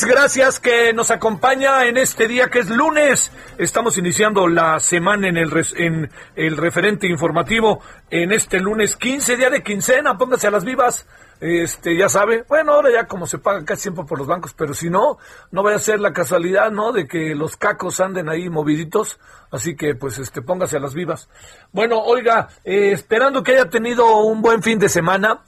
Gracias que nos acompaña en este día que es lunes. Estamos iniciando la semana en el, res- en el referente informativo en este lunes 15, día de quincena, póngase a las vivas. Este, ya sabe, bueno, ahora ya como se paga casi siempre por los bancos, pero si no, no vaya a ser la casualidad, ¿no? De que los cacos anden ahí moviditos, así que pues este, póngase a las vivas. Bueno, oiga, eh, esperando que haya tenido un buen fin de semana.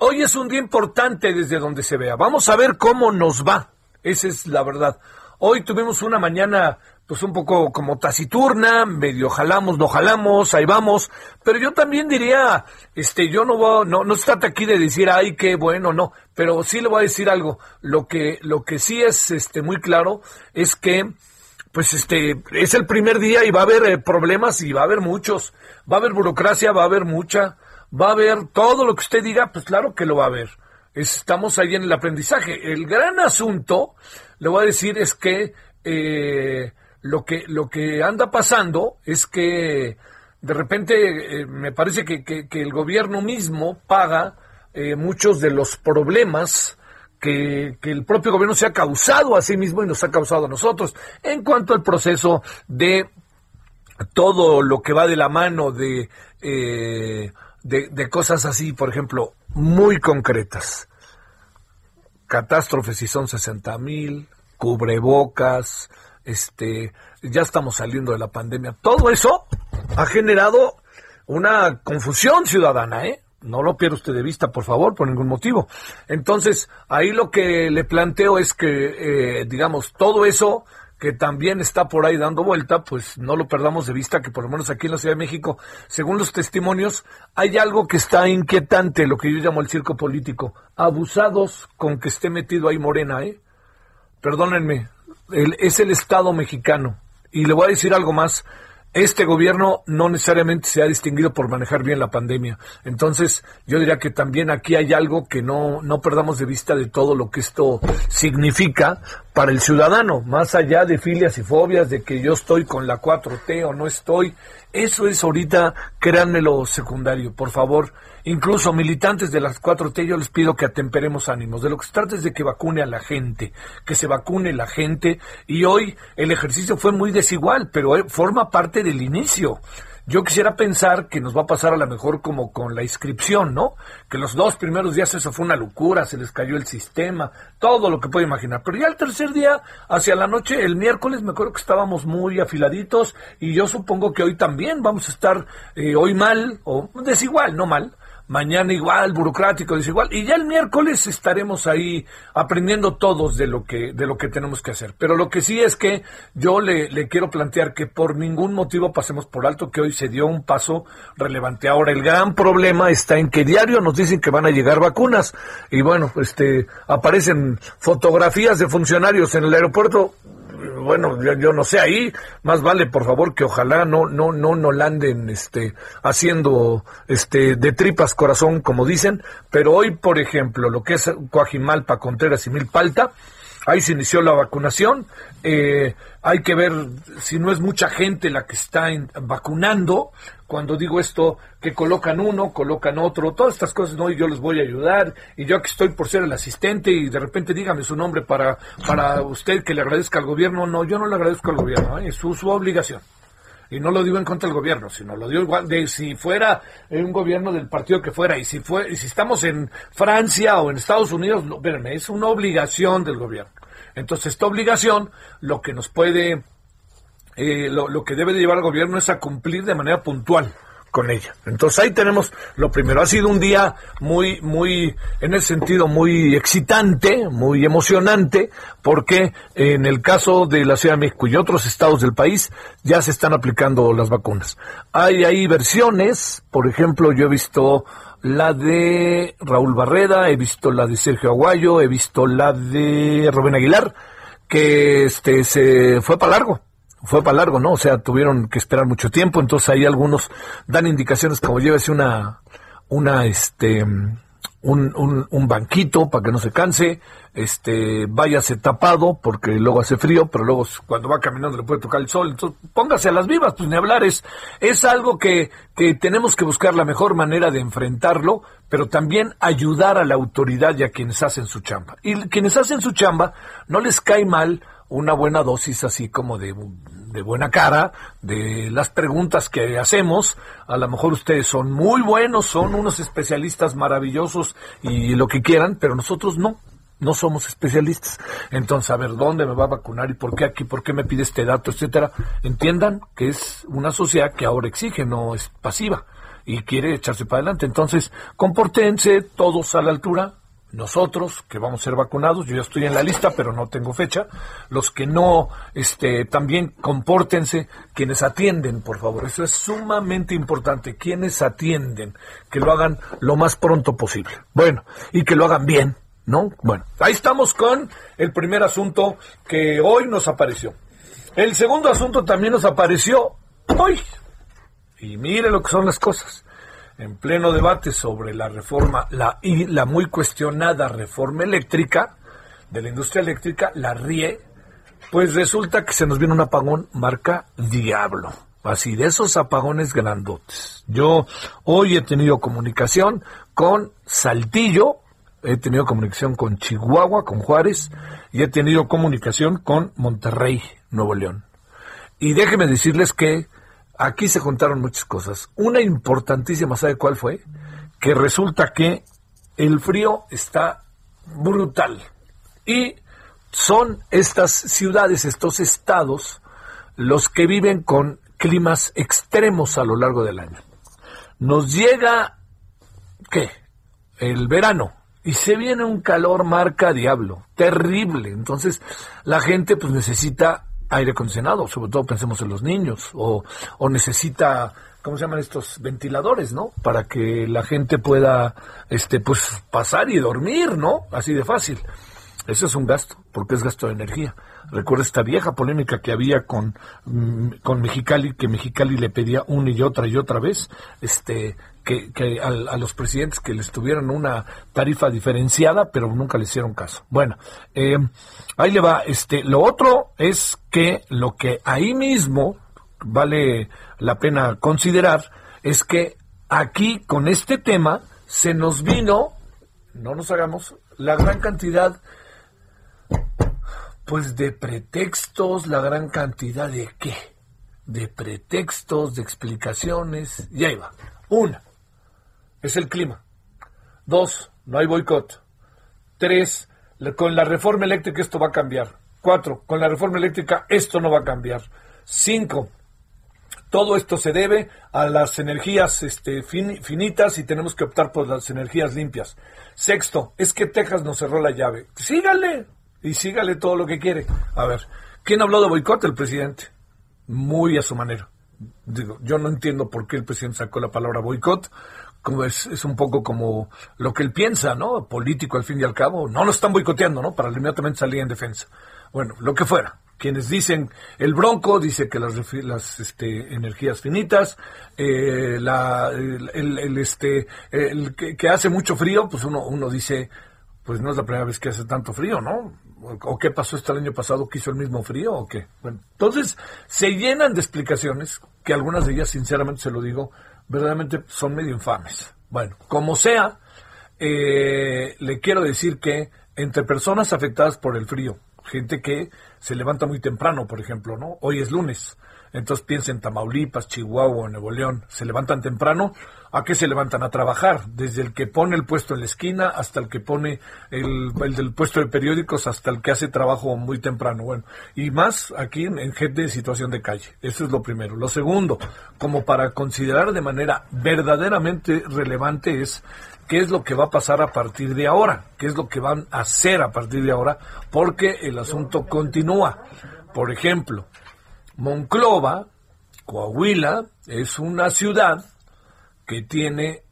Hoy es un día importante desde donde se vea. Vamos a ver cómo nos va. Esa es la verdad. Hoy tuvimos una mañana pues un poco como taciturna, medio jalamos, no jalamos, ahí vamos, pero yo también diría, este, yo no voy, no, no se trata aquí de decir, ay, qué bueno, no, pero sí le voy a decir algo, lo que, lo que sí es, este, muy claro, es que, pues este, es el primer día y va a haber eh, problemas y va a haber muchos, va a haber burocracia, va a haber mucha, va a haber todo lo que usted diga, pues claro que lo va a haber. Estamos ahí en el aprendizaje. El gran asunto, le voy a decir, es que eh, lo que lo que anda pasando es que de repente eh, me parece que, que- el gobierno mismo paga eh, muchos de los problemas que, que el propio gobierno se ha causado a sí mismo y nos ha causado a nosotros en cuanto al proceso de todo lo que va de la mano de, de cosas así, por ejemplo, muy concretas. Catástrofes si son 60 mil, cubrebocas, este, ya estamos saliendo de la pandemia. Todo eso ha generado una confusión ciudadana, ¿eh? No lo pierda usted de vista, por favor, por ningún motivo. Entonces, ahí lo que le planteo es que, eh, digamos, todo eso que también está por ahí dando vuelta, pues no lo perdamos de vista, que por lo menos aquí en la Ciudad de México, según los testimonios, hay algo que está inquietante, lo que yo llamo el circo político. Abusados con que esté metido ahí Morena, ¿eh? Perdónenme, el- es el Estado mexicano. Y le voy a decir algo más. Este gobierno no necesariamente se ha distinguido por manejar bien la pandemia. Entonces, yo diría que también aquí hay algo que no, no perdamos de vista de todo lo que esto significa para el ciudadano, más allá de filias y fobias, de que yo estoy con la 4T o no estoy. Eso es ahorita, créanmelo, secundario, por favor. Incluso militantes de las 4T, yo les pido que atemperemos ánimos. De lo que se trata es de que vacune a la gente, que se vacune la gente. Y hoy el ejercicio fue muy desigual, pero eh, forma parte del inicio. yo quisiera pensar que nos va a pasar a lo mejor como con la inscripción, ¿no? Que los dos primeros días eso fue una locura, se les cayó el sistema, todo lo que puede imaginar. Pero ya el tercer día, hacia la noche, el miércoles, me acuerdo que estábamos muy afiladitos y yo supongo que hoy también vamos a estar eh, hoy mal, o desigual, no mal, mañana igual, burocrático, desigual, y ya el miércoles estaremos ahí aprendiendo todos de lo que, de lo que tenemos que hacer. Pero lo que sí es que yo le, le quiero plantear que por ningún motivo pasemos por alto que hoy se dio un paso relevante. Ahora, el gran problema está en que diario nos dicen que van a llegar vacunas, y bueno, este, aparecen fotografías de funcionarios en el aeropuerto bueno, yo, no sé ahí, más vale por favor que ojalá no no no no la anden este haciendo este de tripas corazón como dicen, pero hoy por ejemplo, lo que es Coajimalpa, Contreras y Milpalta, ahí se inició la vacunación, eh, hay que ver si no es mucha gente la que está vacunando, cuando digo esto, que colocan uno, colocan otro, todas estas cosas, no, y yo les voy a ayudar, y yo aquí estoy por ser el asistente, y de repente dígame su nombre para, para usted que le agradezca al gobierno, no, yo no le agradezco al gobierno, ¿eh? es su, su obligación. Y no lo digo en contra del gobierno, sino lo digo igual de si fuera un gobierno del partido que fuera, y si fue, y si estamos en Francia o en Estados Unidos, no, espérenme, es una obligación del gobierno. Entonces, esta obligación, lo que nos puede eh, lo, que debe de llevar el gobierno es a cumplir de manera puntual con ella. Entonces ahí tenemos lo primero. Ha sido un día muy, muy, en el sentido muy excitante, muy emocionante, porque en el caso de la Ciudad de México y otros estados del país ya se están aplicando las vacunas. Hay ahí versiones, por ejemplo, yo he visto la de Raúl Barreda, he visto la de Sergio Aguayo, he visto la de Rubén Aguilar, que este se fue para largo fue para largo, ¿no? O sea, tuvieron que esperar mucho tiempo, entonces ahí algunos dan indicaciones como llévese una, una, este, un, un, un, banquito para que no se canse, este, váyase tapado porque luego hace frío, pero luego cuando va caminando le puede tocar el sol, entonces póngase a las vivas, pues ni hablar, es, es algo que, que tenemos que buscar la mejor manera de enfrentarlo, pero también ayudar a la autoridad y a quienes hacen su chamba. Y quienes hacen su chamba no les cae mal una buena dosis así como de, de buena cara, de las preguntas que hacemos. A lo mejor ustedes son muy buenos, son unos especialistas maravillosos y lo que quieran, pero nosotros no. No somos especialistas. Entonces, a ver, ¿dónde me va a vacunar y por qué aquí, por qué me pide este dato, etcétera? Entiendan que es una sociedad que ahora exige, no es pasiva y quiere echarse para adelante. Entonces, compórtense todos a la altura, nosotros que vamos a ser vacunados, yo ya estoy en la lista, pero no tengo fecha, los que no, este, también compórtense, quienes atienden, por favor, eso es sumamente importante, quienes atienden, que lo hagan lo más pronto posible. Bueno, y que lo hagan bien, ¿no? Bueno, ahí estamos con el primer asunto que hoy nos apareció. El segundo asunto también nos apareció hoy. Y mire lo que son las cosas en pleno debate sobre la reforma la, y la muy cuestionada reforma eléctrica de la industria eléctrica, la RIE, pues resulta que se nos viene un apagón marca Diablo. Así, de esos apagones grandotes. Yo hoy he tenido comunicación con Saltillo, he tenido comunicación con Chihuahua, con Juárez, y he tenido comunicación con Monterrey, Nuevo León. Y déjenme decirles que aquí se juntaron muchas cosas. Una importantísima, ¿sabe cuál fue? Que resulta que el frío está brutal. Y son estas ciudades, estos estados, los que viven con climas extremos a lo largo del año. Nos llega, ¿qué? El verano. Y se viene un calor marca diablo, terrible. Entonces, la gente pues necesita aire acondicionado, sobre todo pensemos en los niños, o, o necesita, ¿cómo se llaman estos ventiladores, no? Para que la gente pueda, este, pues pasar y dormir, ¿no? Así de fácil. Eso es un gasto, porque es gasto de energía. Recuerda esta vieja polémica que había con, mm, con Mexicali, que Mexicali le pedía una y otra y otra vez, este, que, que a, los presidentes que les tuvieran una tarifa diferenciada, pero nunca le hicieron caso. Bueno, eh, ahí le va. Este, lo otro es que lo que ahí mismo vale la pena considerar es que aquí con este tema se nos vino, no nos hagamos, la gran cantidad pues de pretextos, la gran cantidad de qué, de pretextos, de explicaciones, y ahí va. Una, es el clima. Dos, no hay boicot. Tres, con la reforma eléctrica esto va a cambiar. Cuatro, con la reforma eléctrica esto no va a cambiar. Cinco, todo esto se debe a las energías este, finitas y tenemos que optar por las energías limpias. Sexto, es que Texas nos cerró la llave. Sígale y sígale todo lo que quiere. A ver, ¿quién habló de boicot? El presidente. Muy a su manera. Digo, yo no entiendo por qué el presidente sacó la palabra boicot. Como es, es un poco como lo que él piensa, ¿no? Político al fin y al cabo. No lo están boicoteando, ¿no? Para inmediatamente salir en defensa. Bueno, lo que fuera quienes dicen el bronco dice que las, este, energías finitas eh, la, el, este que, hace mucho frío pues uno uno dice pues no es la primera vez que hace tanto frío no o qué pasó este año pasado que hizo el mismo frío o qué bueno entonces se llenan de explicaciones que algunas de ellas sinceramente se lo digo verdaderamente son medio infames bueno como sea eh, le quiero decir que entre personas afectadas por el frío gente que se levanta muy temprano, por ejemplo, ¿no? Hoy es lunes, entonces piensa en Tamaulipas, Chihuahua, Nuevo León, se levantan temprano, ¿a qué se levantan? A trabajar, desde el que pone el puesto en la esquina hasta el que pone el, del puesto de periódicos hasta el que hace trabajo muy temprano, bueno, y más aquí en, en gente en situación de calle, eso es lo primero. Lo segundo, como para considerar de manera verdaderamente relevante es qué es lo que va a pasar a partir de ahora, qué es lo que van a hacer a partir de ahora, porque el asunto continúa. Por ejemplo, Monclova, Coahuila, es una ciudad que tiene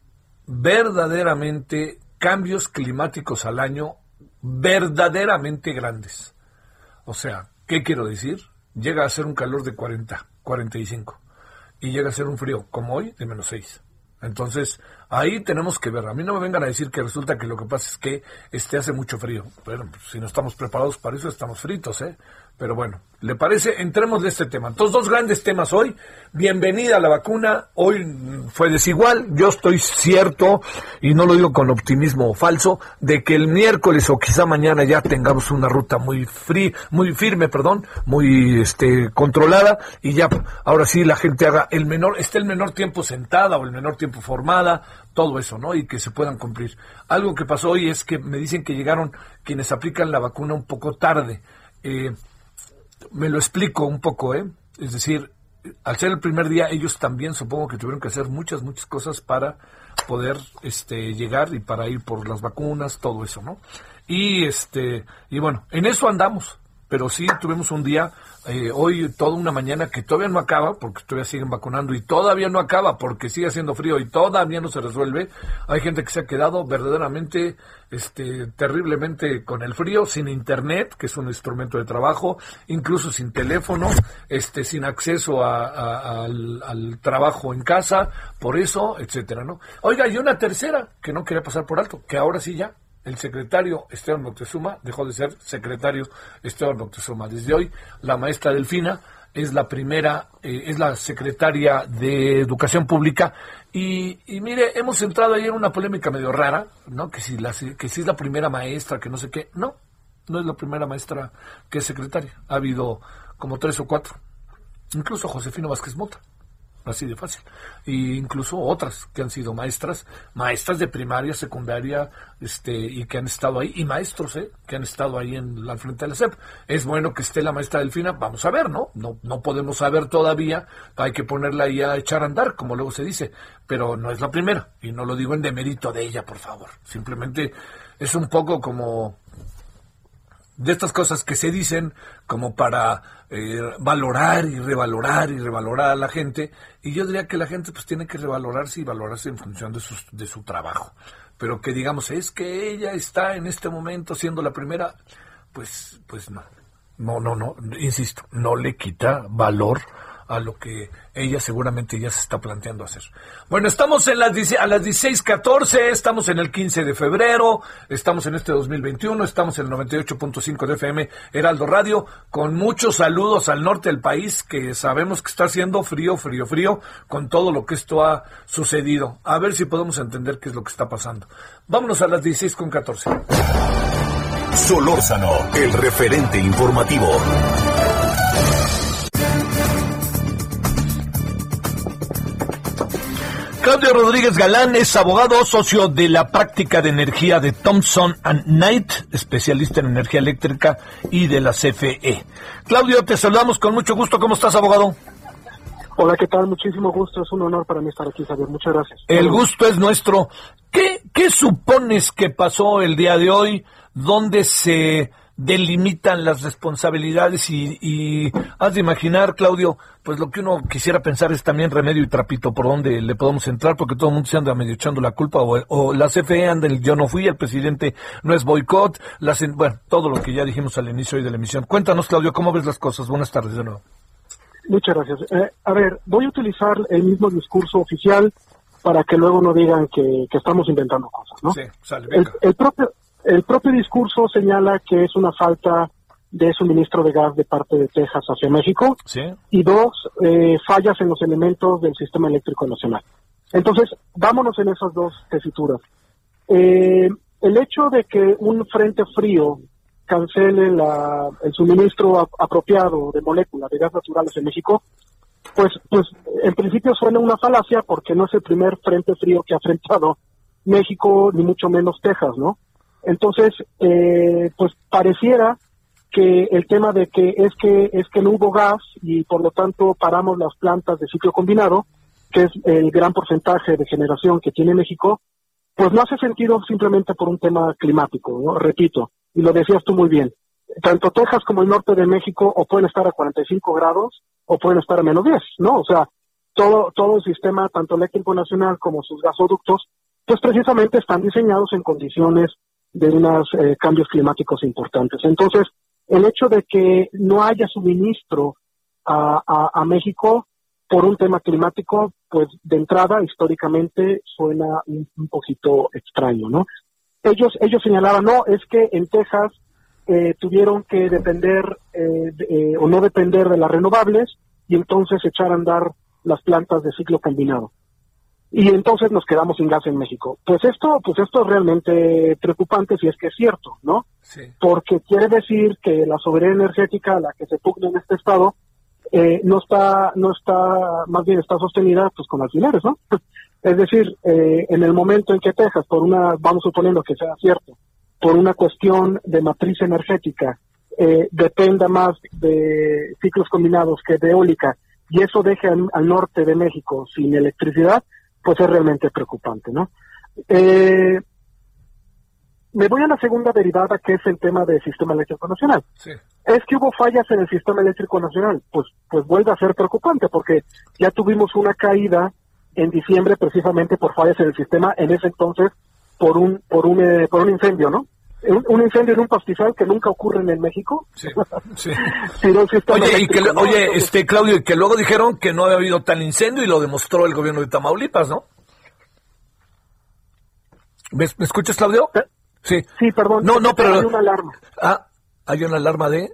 verdaderamente cambios climáticos al año verdaderamente grandes. O sea, ¿qué quiero decir? Llega a ser un calor de 40, 45 y llega a ser un frío como hoy de menos 6. Entonces, ahí tenemos que ver. A mí no me vengan a decir que resulta que lo que pasa es que este hace mucho frío. Bueno, pues, si no estamos preparados para eso, estamos fritos, ¿eh? Pero bueno, ¿le parece? Entremos de este tema. Entonces, dos grandes temas hoy. Bienvenida a la vacuna. Hoy fue desigual. Yo estoy cierto, y no lo digo con optimismo falso, de que el miércoles o quizá mañana ya tengamos una ruta muy free, muy firme, perdón, muy este controlada, y ya ahora sí la gente haga el menor, esté el menor tiempo sentada o el menor tiempo formada, todo eso, ¿no? Y que se puedan cumplir. Algo que pasó hoy es que me dicen que llegaron quienes aplican la vacuna un poco tarde. Eh, me lo explico un poco, ¿eh? Es decir, al ser el primer día, ellos también supongo que tuvieron que hacer muchas, muchas cosas para poder este, llegar y para ir por las vacunas, todo eso, ¿no? Y este, y bueno, en eso andamos pero sí tuvimos un día, eh, hoy toda una mañana que todavía no acaba, porque todavía siguen vacunando y todavía no acaba porque sigue haciendo frío y todavía no se resuelve. Hay gente que se ha quedado verdaderamente, este, terriblemente con el frío, sin internet, que es un instrumento de trabajo, incluso sin teléfono, este, sin acceso al, al trabajo en casa, por eso, etcétera, ¿no? Oiga, y una tercera que no quería pasar por alto, que ahora sí ya, el secretario Esteban Moctezuma dejó de ser secretario Esteban Moctezuma. Desde hoy, la maestra Delfina es la primera, eh, es la secretaria de Educación Pública. Y, mire, hemos entrado ahí en una polémica medio rara, ¿no? Que si, la, que si es la primera maestra, que no sé qué. No, no es la primera maestra que es secretaria. Ha habido como tres o cuatro. Incluso Josefino Vázquez Mota así de fácil. E incluso otras que han sido maestras, maestras de primaria, secundaria, este, y que han estado ahí, y maestros, ¿eh? que han estado ahí en la frente de la SEP. Es bueno que esté la maestra Delfina, vamos a ver, ¿no? No, no podemos saber todavía, hay que ponerla ahí a echar a andar, como luego se dice, pero no es la primera, y no lo digo en demérito de ella, por favor. Simplemente es un poco como de estas cosas que se dicen como para eh, valorar y revalorar y revalorar a la gente. Y yo diría que la gente pues tiene que revalorarse y valorarse en función de, de su trabajo. Pero que digamos, es que ella está en este momento siendo la primera, pues, pues no. No, no, no, insisto, no le quita valor a lo que ella seguramente ya se está planteando hacer. Bueno, estamos en las, a las 16.14, estamos en el 15 de febrero, estamos en este 2021, estamos en el 98.5 de FM Heraldo Radio, con muchos saludos al norte del país, que sabemos que está haciendo frío, frío, frío, con todo lo que esto ha sucedido. A ver si podemos entender qué es lo que está pasando. Vámonos a las 16.14. Solórzano, el referente informativo. Claudio Rodríguez Galán es abogado socio de la práctica de energía de Thompson and Knight, especialista en energía eléctrica y de la CFE. Claudio, te saludamos con mucho gusto. ¿Cómo estás, abogado? Hola, ¿qué tal? Muchísimo gusto. Es un honor para mí estar aquí, Javier. Muchas gracias. El gusto es nuestro. ¿Qué, qué supones que pasó el día de hoy? ¿Dónde se delimitan las responsabilidades y, y, has de imaginar, Claudio, pues lo que uno quisiera pensar es también remedio y trapito por donde le podemos entrar, porque todo el mundo se anda medio echando la culpa, o, o la CFE anda el yo no fui, el presidente no es boicot, las, bueno, todo lo que ya dijimos al inicio hoy de la emisión. Cuéntanos, Claudio, ¿cómo ves las cosas? Buenas tardes de nuevo. Muchas gracias. Eh, a ver, voy a utilizar el mismo discurso oficial para que luego no digan que, que estamos inventando cosas, ¿no? Sí, sale, venga. El, el propio el propio discurso señala que es una falta de suministro de gas de parte de Texas hacia México ¿Sí? y dos, eh, fallas en los elementos del sistema eléctrico nacional. Entonces, vámonos en esas dos tesituras. Eh, el hecho de que un frente frío cancele la, el suministro a, apropiado de moléculas de gas naturales en México, pues, pues en principio suena una falacia porque no es el primer frente frío que ha enfrentado México, ni mucho menos Texas, ¿no? Entonces, eh, pues pareciera que el tema de que es que es que no hubo gas y por lo tanto paramos las plantas de ciclo combinado, que es el gran porcentaje de generación que tiene México, pues no hace sentido simplemente por un tema climático, ¿no? Repito, y lo decías tú muy bien, tanto Texas como el norte de México o pueden estar a 45 grados o pueden estar a menos 10, ¿no? O sea, todo, todo el sistema, tanto eléctrico nacional como sus gasoductos, pues precisamente están diseñados en condiciones de unos eh, cambios climáticos importantes. Entonces, el hecho de que no haya suministro a, México por un tema climático, pues de entrada, históricamente, suena un, poquito extraño, ¿no? Ellos, ellos señalaban, no, es que en Texas eh, tuvieron que depender eh, de, o no depender de las renovables y entonces echar a andar las plantas de ciclo combinado y entonces nos quedamos sin gas en México. Pues esto, pues esto es realmente preocupante si es que es cierto, ¿no? Sí. Porque quiere decir que la soberanía energética a la que se pugna en este estado eh, no está, no está, más bien está sostenida pues con alfileres, ¿no? es decir, eh, en el momento en que Texas, por una, vamos suponiendo que sea cierto, por una cuestión de matriz energética, eh, dependa más de ciclos combinados que de eólica, y eso deje al, al norte de México sin electricidad, pues es realmente preocupante, ¿no? Eh, me voy a la segunda derivada, que es el tema del sistema eléctrico nacional. Sí. Es que hubo fallas en el sistema eléctrico nacional, pues, pues vuelve a ser preocupante, porque ya tuvimos una caída en diciembre precisamente por fallas en el sistema, en ese entonces por un, por un, eh, por un incendio, ¿no? Un, un, incendio en un pastizal que nunca ocurre en México. Sí, sí. oye, y que, no, oye, este Claudio, y que luego dijeron que no había habido tal incendio y lo demostró el gobierno de Tamaulipas, ¿no? ¿Me, ¿me escuchas, Claudio? Sí. Sí, perdón. No, no, pero... Hay una alarma. Ah, hay una alarma de...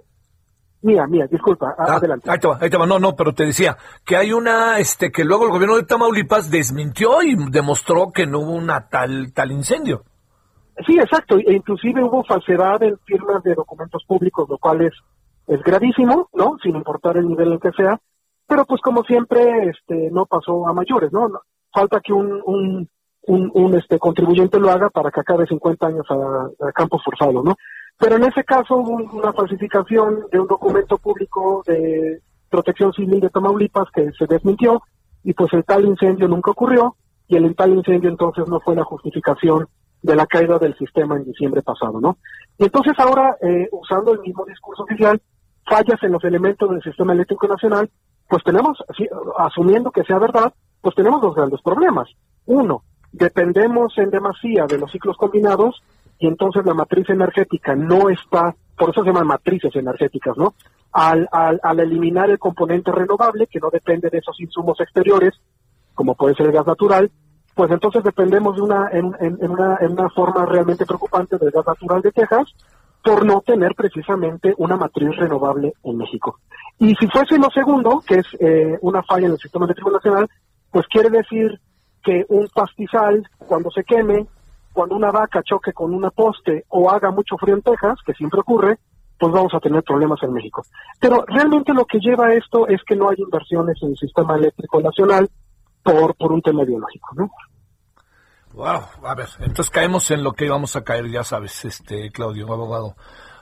Mía, mía, disculpa, ah, adelante. Ahí te va, ahí te va. No, no, pero te decía que hay una, este, que luego el gobierno de Tamaulipas desmintió y demostró que no hubo una tal, tal incendio. Sí, exacto. E inclusive hubo falsedad en firmas de documentos públicos, lo cual es, es gravísimo, ¿no? Sin importar el nivel en que sea. Pero pues como siempre, este, no pasó a mayores, ¿no? Falta que un, un, un, un este, contribuyente lo haga para que acabe 50 años a, a campo forzado, ¿no? Pero en ese caso hubo una falsificación de un documento público de protección civil de Tamaulipas que se desmintió y pues el tal incendio nunca ocurrió y el tal incendio entonces no fue la justificación de la caída del sistema en diciembre pasado, ¿no? Y entonces ahora, eh, usando el mismo discurso oficial, fallas en los elementos del sistema eléctrico nacional, pues tenemos, asumiendo que sea verdad, pues tenemos dos grandes problemas. Uno, dependemos en demasía de los ciclos combinados y entonces la matriz energética no está, por eso se llaman matrices energéticas, ¿no? Al, al, al eliminar el componente renovable, que no depende de esos insumos exteriores, como puede ser el gas natural, pues entonces dependemos de una en, en, una en una forma realmente preocupante del gas natural de Texas por no tener precisamente una matriz renovable en México. Y si fuese lo segundo, que es eh, una falla en el sistema eléctrico nacional, pues quiere decir que un pastizal, cuando se queme, cuando una vaca choque con una poste o haga mucho frío en Texas, que siempre ocurre, pues vamos a tener problemas en México. Pero realmente lo que lleva a esto es que no hay inversiones en el sistema eléctrico nacional, por, por un tema ideológico, ¿no? Wow, a ver, entonces caemos en lo que íbamos a caer, ya sabes, este Claudio, abogado.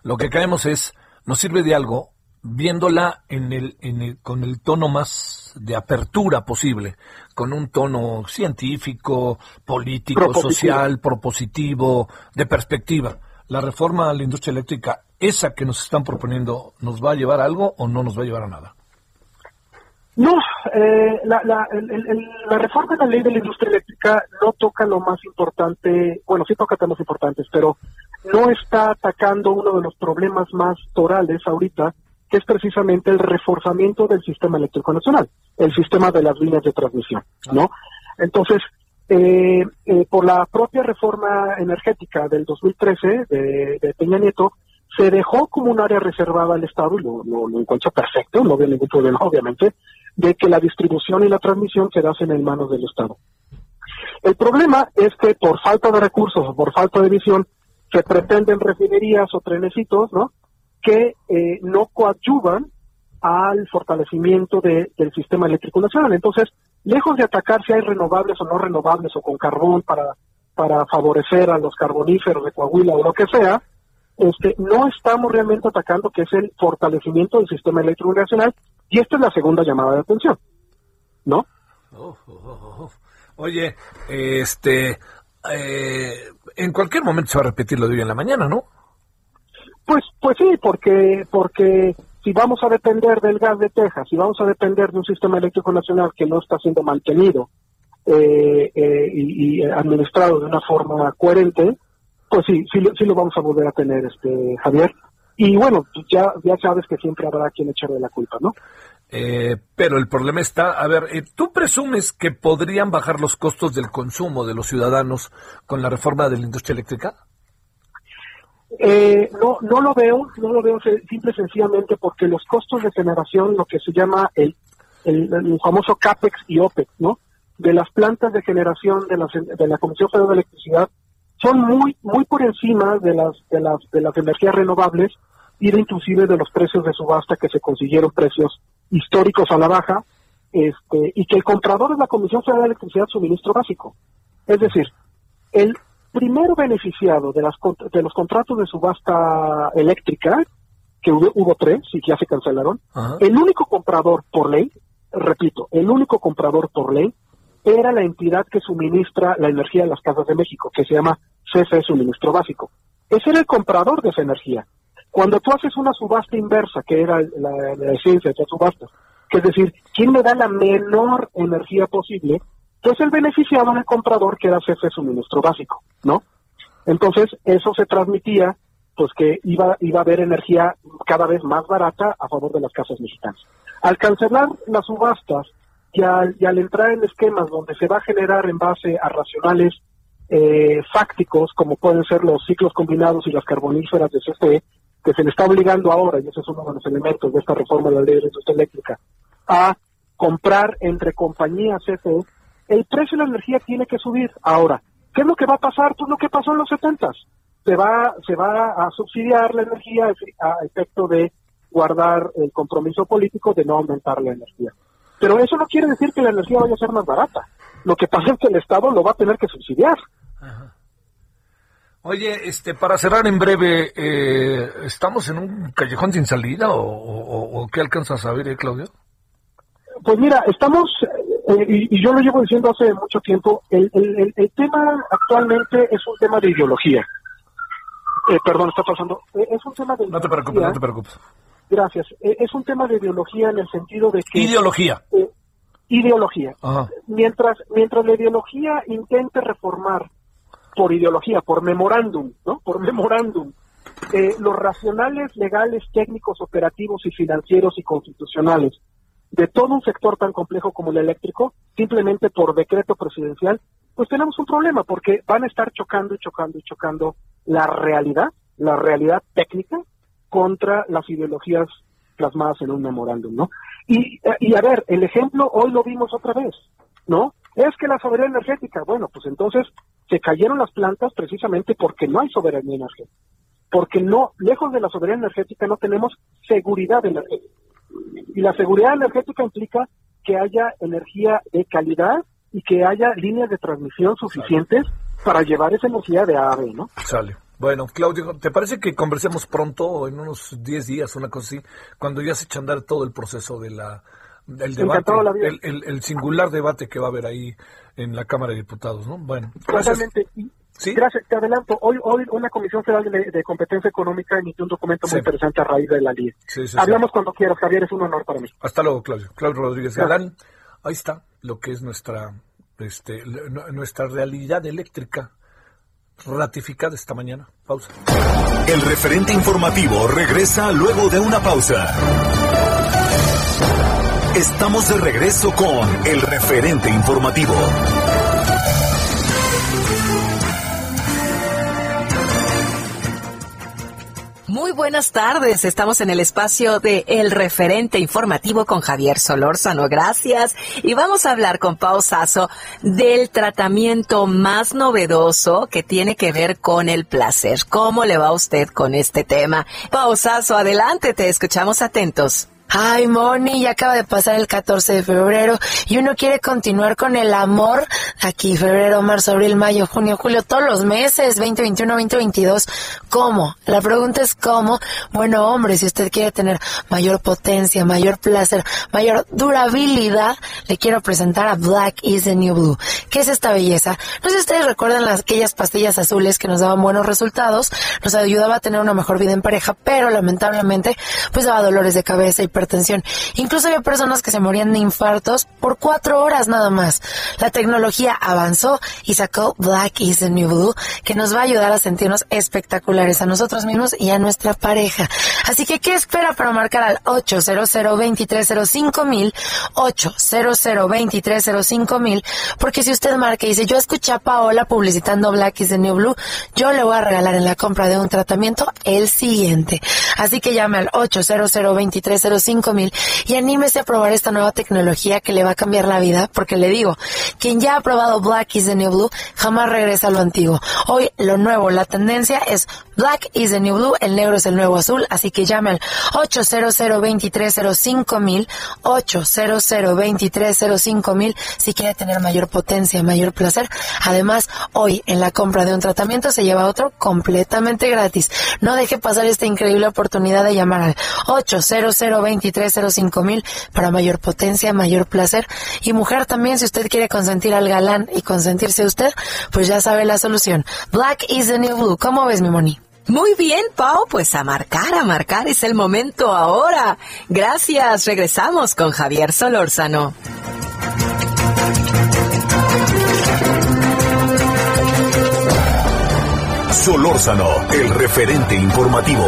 Lo que caemos es, nos sirve de algo viéndola en el, en el, con el tono más de apertura posible, con un tono científico, político, social, propositivo, de perspectiva. La reforma a la industria eléctrica, esa que nos están proponiendo, ¿nos va a llevar a algo o no nos va a llevar a nada? No, eh, la, la, la reforma de la ley de la industria eléctrica no toca lo más importante, bueno, sí toca temas importantes, pero no está atacando uno de los problemas más torales ahorita, que es precisamente el reforzamiento del sistema eléctrico nacional, el sistema de las líneas de transmisión, ¿no? Entonces, eh, eh, por la propia reforma energética del 2013 de, de, Peña Nieto, se dejó como un área reservada al Estado, y lo, lo, encuentro perfecto, no veo ningún problema, obviamente, de que la distribución y la transmisión quedasen en manos del Estado. El problema es que por falta de recursos o por falta de visión, se pretenden refinerías o trenecitos, ¿no? que eh, no coadyuvan al fortalecimiento del sistema eléctrico nacional. Entonces, lejos de atacar si hay renovables o no renovables o con carbón para, para favorecer a los carboníferos de Coahuila o lo que sea, este, no estamos realmente atacando que es el fortalecimiento del sistema eléctrico nacional y esta es la segunda llamada de atención, ¿no? Oh, oh, oh, Oye, este, eh, en cualquier momento se va a repetir lo de hoy en la mañana, ¿no? Pues, pues sí, porque, porque si vamos a depender del gas de Texas, si vamos a depender de un sistema eléctrico nacional que no está siendo mantenido eh, eh, y, administrado de una forma coherente, pues sí, sí, sí lo vamos a volver a tener, este Javier. Y bueno, ya, ya sabes que siempre habrá quien echarle la culpa, ¿no? Eh, pero el problema está, a ver, ¿tú presumes que podrían bajar los costos del consumo de los ciudadanos con la reforma de la industria eléctrica? Eh, no, no lo veo, no lo veo simple y sencillamente porque los costos de generación, lo que se llama el, el, famoso CAPEX y OPEX, ¿no? De las plantas de generación de, las, de la Comisión Federal de Electricidad son muy, muy por encima de las, de las, de las energías renovables de inclusive de los precios de subasta que se consiguieron precios históricos a la baja, este, y que el comprador es la Comisión Federal de Electricidad suministro básico. Es decir, el primero beneficiado de, las, de los contratos de subasta eléctrica, que hubo, tres y que ya se cancelaron, el único comprador por ley, repito, el único comprador por ley era la entidad que suministra la energía a las casas de México, que se llama CFE Suministro Básico. Ese era el comprador de esa energía. Cuando tú haces una subasta inversa, que era la, la esencia de esas subastas, que es decir, ¿quién me da la menor energía posible? Pues el beneficiado el comprador que era CFE Suministro Básico, ¿no? Entonces, eso se transmitía, pues que iba, iba a haber energía cada vez más barata a favor de las casas mexicanas. Al cancelar las subastas y al, y al entrar en esquemas donde se va a generar en base a racionales eh, fácticos, como pueden ser los ciclos combinados y las carboníferas de CFE, que se le está obligando ahora, y ese es uno de los elementos de esta reforma de la ley de industria eléctrica, a comprar entre compañías CFE, el precio de la energía tiene que subir. Ahora, ¿qué es lo que va a pasar? Pues lo que pasó en los 70 se va se va a subsidiar la energía a efecto de guardar el compromiso político de no aumentar la energía. Pero eso no quiere decir que la energía vaya a ser más barata. Lo que pasa es que el Estado lo va a tener que subsidiar. Oye, este, para cerrar en breve, eh, ¿estamos en un callejón sin salida o, qué alcanzas a ver, eh, Claudio? Pues mira, estamos, eh, y, yo lo llevo diciendo hace mucho tiempo, el, el, tema actualmente es un tema de ideología. perdón, está pasando. es un tema de... No te preocupes, no te preocupes. Gracias. es un tema de ideología en el sentido de que... Ideología. ideología. Mientras, mientras la ideología intente reformar por ideología, por memorándum, ¿no? Por memorándum. Eh, los racionales legales, técnicos, operativos y financieros y constitucionales de todo un sector tan complejo como el eléctrico, simplemente por decreto presidencial, pues tenemos un problema porque van a estar chocando y chocando y chocando la realidad, la realidad técnica contra las ideologías plasmadas en un memorándum, ¿no? Y, y a ver, el ejemplo hoy lo vimos otra vez, ¿no? Es que la soberanía energética, bueno, pues entonces se cayeron las plantas precisamente porque no hay soberanía energética. Porque no, lejos de la soberanía energética no tenemos seguridad energética. Y la seguridad energética implica que haya energía de calidad y que haya líneas de transmisión suficientes para llevar esa energía de A a B, ¿no? Sale. Bueno, Claudio, ¿te parece que conversemos pronto, en unos 10 días, una cosa así, cuando ya se eche a andar todo el proceso de la, del debate, el, el, el, singular debate que va a haber ahí en la Cámara de Diputados, ¿no? Bueno, gracias. ¿Sí? Gracias, te adelanto. Hoy, hoy una Comisión Federal de, Competencia Económica emitió un documento muy interesante a raíz de la ley. Hablamos cuando quieras, Javier, es un honor para mí. Hasta luego, Claudio. Claudio Rodríguez Galán. Ahí está lo que es nuestra, este, nuestra realidad eléctrica ratificada esta mañana. Pausa. El referente informativo regresa luego de una pausa. Estamos de regreso con el referente informativo. Muy buenas tardes. Estamos en el espacio de El Referente Informativo con Javier Solórzano. Gracias. Y vamos a hablar con Pau del tratamiento más novedoso que tiene que ver con el placer. ¿Cómo le va a usted con este tema? Pau adelante, te escuchamos atentos. Ay, Moni, ya acaba de pasar el 14 de febrero y uno quiere continuar con el amor aquí, febrero, marzo, abril, mayo, junio, julio, todos los meses, 2021, 2022. ¿Cómo? La pregunta es cómo. Bueno, hombre, si usted quiere tener mayor potencia, mayor placer, mayor durabilidad, le quiero presentar a Black is the New Blue. ¿Qué es esta belleza? No sé si ustedes recuerdan las, aquellas pastillas azules que nos daban buenos resultados, nos ayudaba a tener una mejor vida en pareja, pero lamentablemente, pues daba dolores de cabeza y Incluso había personas que se morían de infartos por cuatro horas nada más. La tecnología avanzó y sacó Black is the New Blue, que nos va a ayudar a sentirnos espectaculares a nosotros mismos y a nuestra pareja. Así que, ¿qué espera para marcar al 800 mil 800 mil Porque si usted marca y dice, yo escuché a Paola publicitando Black is the New Blue, yo le voy a regalar en la compra de un tratamiento el siguiente. Así que llame al 800 mil y anímese a probar esta nueva tecnología que le va a cambiar la vida, porque le digo, quien ya ha probado Black is the New Blue jamás regresa a lo antiguo. Hoy lo nuevo, la tendencia es Black is the New Blue, el negro es el nuevo azul, así que llame al 800 mil 800 mil si quiere tener mayor potencia, mayor placer. Además, hoy en la compra de un tratamiento se lleva otro completamente gratis. No deje pasar esta increíble oportunidad de llamar al 800 mil para mayor potencia, mayor placer. Y mujer también, si usted quiere consentir al galán y consentirse usted, pues ya sabe la solución. Black is the new blue. ¿Cómo ves, mi moni? Muy bien, Pau, pues a marcar, a marcar es el momento ahora. Gracias, regresamos con Javier Solórzano. Solórzano, el referente informativo.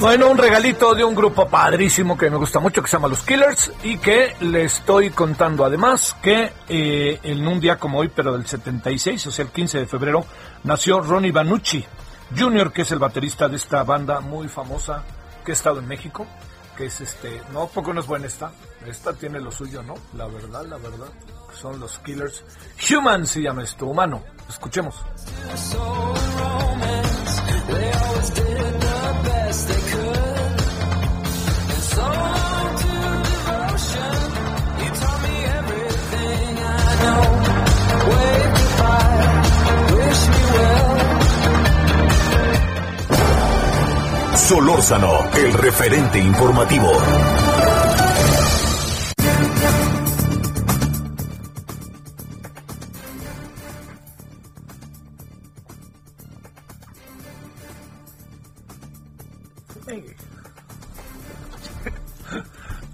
Bueno, un regalito de un grupo padrísimo que me gusta mucho que se llama Los Killers y que le estoy contando además que eh, en un día como hoy, pero del 76, o sea el 15 de febrero, nació Ronnie Banucci, Junior, que es el baterista de esta banda muy famosa que ha estado en México, que es este, no, poco no es buena esta, esta tiene lo suyo, ¿no? La verdad, la verdad, son los Killers. Human se llama esto, humano. Escuchemos. Solórzano, el referente informativo.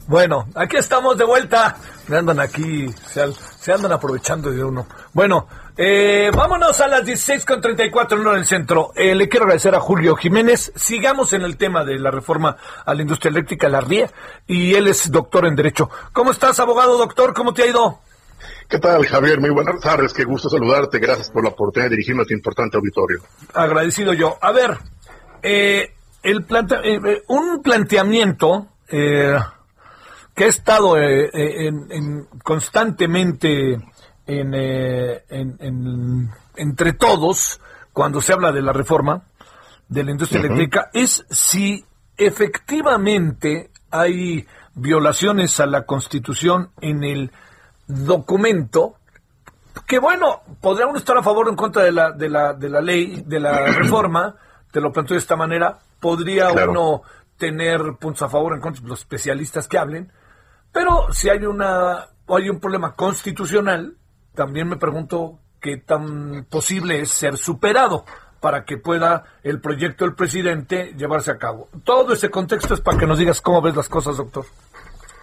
Bueno, aquí estamos de vuelta. Me andan aquí, se, se andan aprovechando de uno. Bueno, eh, vámonos a las 16.34 en el centro. Eh, le quiero agradecer a Julio Jiménez. Sigamos en el tema de la reforma a la industria eléctrica, la RIE, y él es doctor en Derecho. ¿Cómo estás, abogado doctor? ¿Cómo te ha ido? ¿Qué tal, Javier? Muy buenas tardes. Qué gusto saludarte. Gracias por la oportunidad de dirigirme a tu importante auditorio. Agradecido yo. A ver, eh, el eh, un planteamiento que ha estado en, constantemente eh, en, entre todos cuando se habla de la reforma de la industria eléctrica es si efectivamente hay violaciones a la Constitución en el documento que bueno, podría uno estar a favor o en contra de la, de la, de la ley, de la reforma, te lo planteo de esta manera, podría uno tener puntos a favor o en contra de los especialistas que hablen, pero si hay una hay un problema constitucional, también me pregunto qué tan posible es ser superado para que pueda el proyecto del presidente llevarse a cabo. Todo ese contexto es para que nos digas cómo ves las cosas, doctor.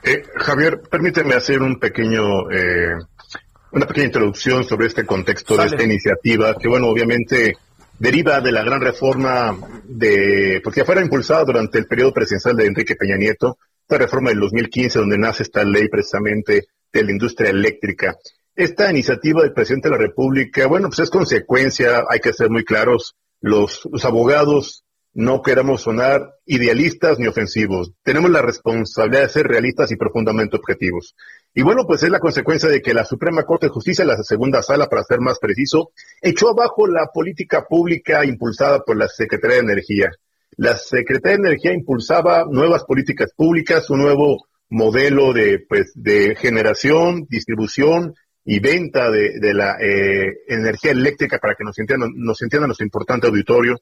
Eh, Javier, permíteme hacer un pequeño, eh, una pequeña introducción sobre este contexto de esta iniciativa, que bueno, obviamente deriva de la gran reforma de, porque fuera impulsada durante el periodo presidencial de Enrique Peña Nieto, reforma del 2015 donde nace esta ley precisamente de la industria eléctrica. Esta iniciativa del presidente de la República, bueno, pues es consecuencia, hay que ser muy claros, los, abogados no queremos sonar idealistas ni ofensivos. Tenemos la responsabilidad de ser realistas y profundamente objetivos. Y bueno, pues es la consecuencia de que la Suprema Corte de Justicia, la segunda sala, para ser más preciso, echó abajo la política pública impulsada por la Secretaría de Energía. La Secretaría de Energía impulsaba nuevas políticas públicas, un nuevo modelo de, pues, de generación, distribución y venta de, la eh, energía eléctrica para que nos entiendan, nos entiendan nuestro importante auditorio.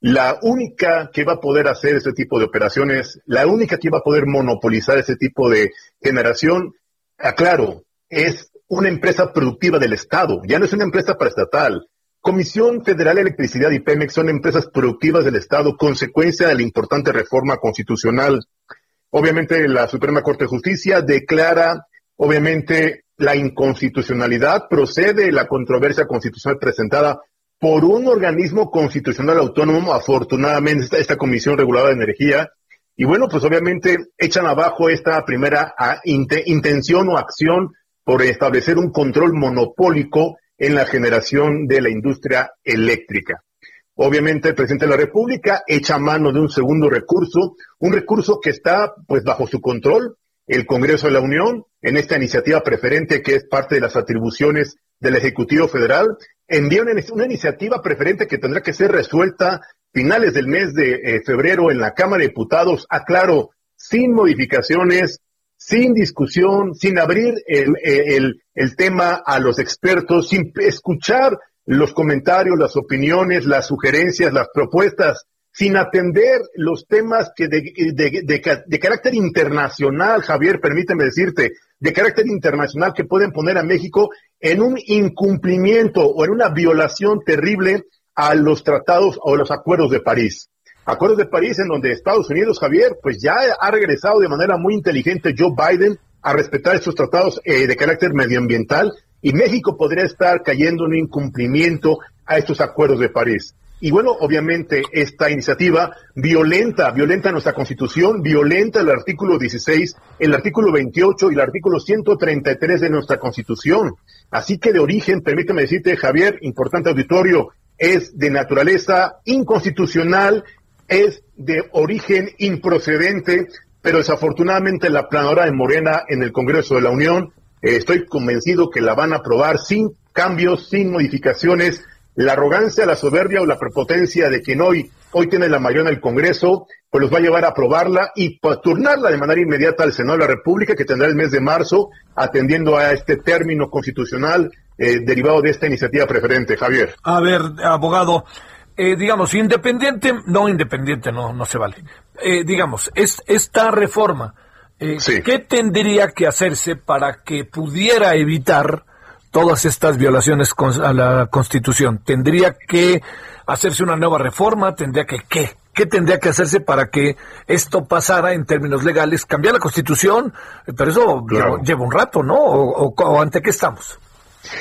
La única que va a poder hacer ese tipo de operaciones, la única que va a poder monopolizar ese tipo de generación, aclaro, es una empresa productiva del Estado, ya no es una empresa paraestatal, Comisión Federal de Electricidad y Pemex son empresas productivas del Estado, consecuencia de la importante reforma constitucional. Obviamente la Suprema Corte de Justicia declara, obviamente, la inconstitucionalidad, procede la controversia constitucional presentada por un organismo constitucional autónomo, afortunadamente esta, esta Comisión Reguladora de Energía, y bueno, pues obviamente echan abajo esta primera ah, intención o acción por establecer un control monopólico en la generación de la industria eléctrica. Obviamente el presidente de la República echa mano de un segundo recurso, un recurso que está pues bajo su control, el Congreso de la Unión, en esta iniciativa preferente que es parte de las atribuciones del Ejecutivo Federal, envía una, iniciativa preferente que tendrá que ser resuelta finales del mes de eh, febrero en la Cámara de Diputados, aclaro, sin modificaciones, sin discusión, sin abrir el, el, tema a los expertos, sin escuchar los comentarios, las opiniones, las sugerencias, las propuestas, sin atender los temas que de, de, de, carácter internacional, Javier, permíteme decirte, de carácter internacional que pueden poner a México en un incumplimiento o en una violación terrible a los tratados o los acuerdos de París. Acuerdos de París en donde Estados Unidos, Javier, pues ya ha regresado de manera muy inteligente Joe Biden a respetar estos tratados eh, de carácter medioambiental y México podría estar cayendo en un incumplimiento a estos acuerdos de París. Y bueno, obviamente esta iniciativa violenta, violenta nuestra constitución, violenta el artículo 16, el artículo 28 y el artículo 133 de nuestra constitución. Así que de origen, permíteme decirte, Javier, importante auditorio, es de naturaleza inconstitucional es de origen improcedente, pero desafortunadamente la planadora de Morena en el Congreso de la Unión, eh, estoy convencido que la van a aprobar sin cambios, sin modificaciones. La arrogancia, la soberbia o la prepotencia de quien hoy, hoy tiene la mayoría en el Congreso, pues los va a llevar a aprobarla y turnarla de manera inmediata al Senado de la República, que tendrá el mes de marzo, atendiendo a este término constitucional eh, derivado de esta iniciativa preferente. Javier. A ver, abogado, eh, digamos, independiente, no independiente, no, no se vale. Eh, digamos, es, esta reforma, eh, ¿qué tendría que hacerse para que pudiera evitar todas estas violaciones a la Constitución? ¿Tendría que hacerse una nueva reforma? ¿Tendría que qué? ¿Qué tendría que hacerse para que esto pasara en términos legales? Cambiar la constitución, pero eso lleva, un rato, ¿no? ¿O, ante qué estamos?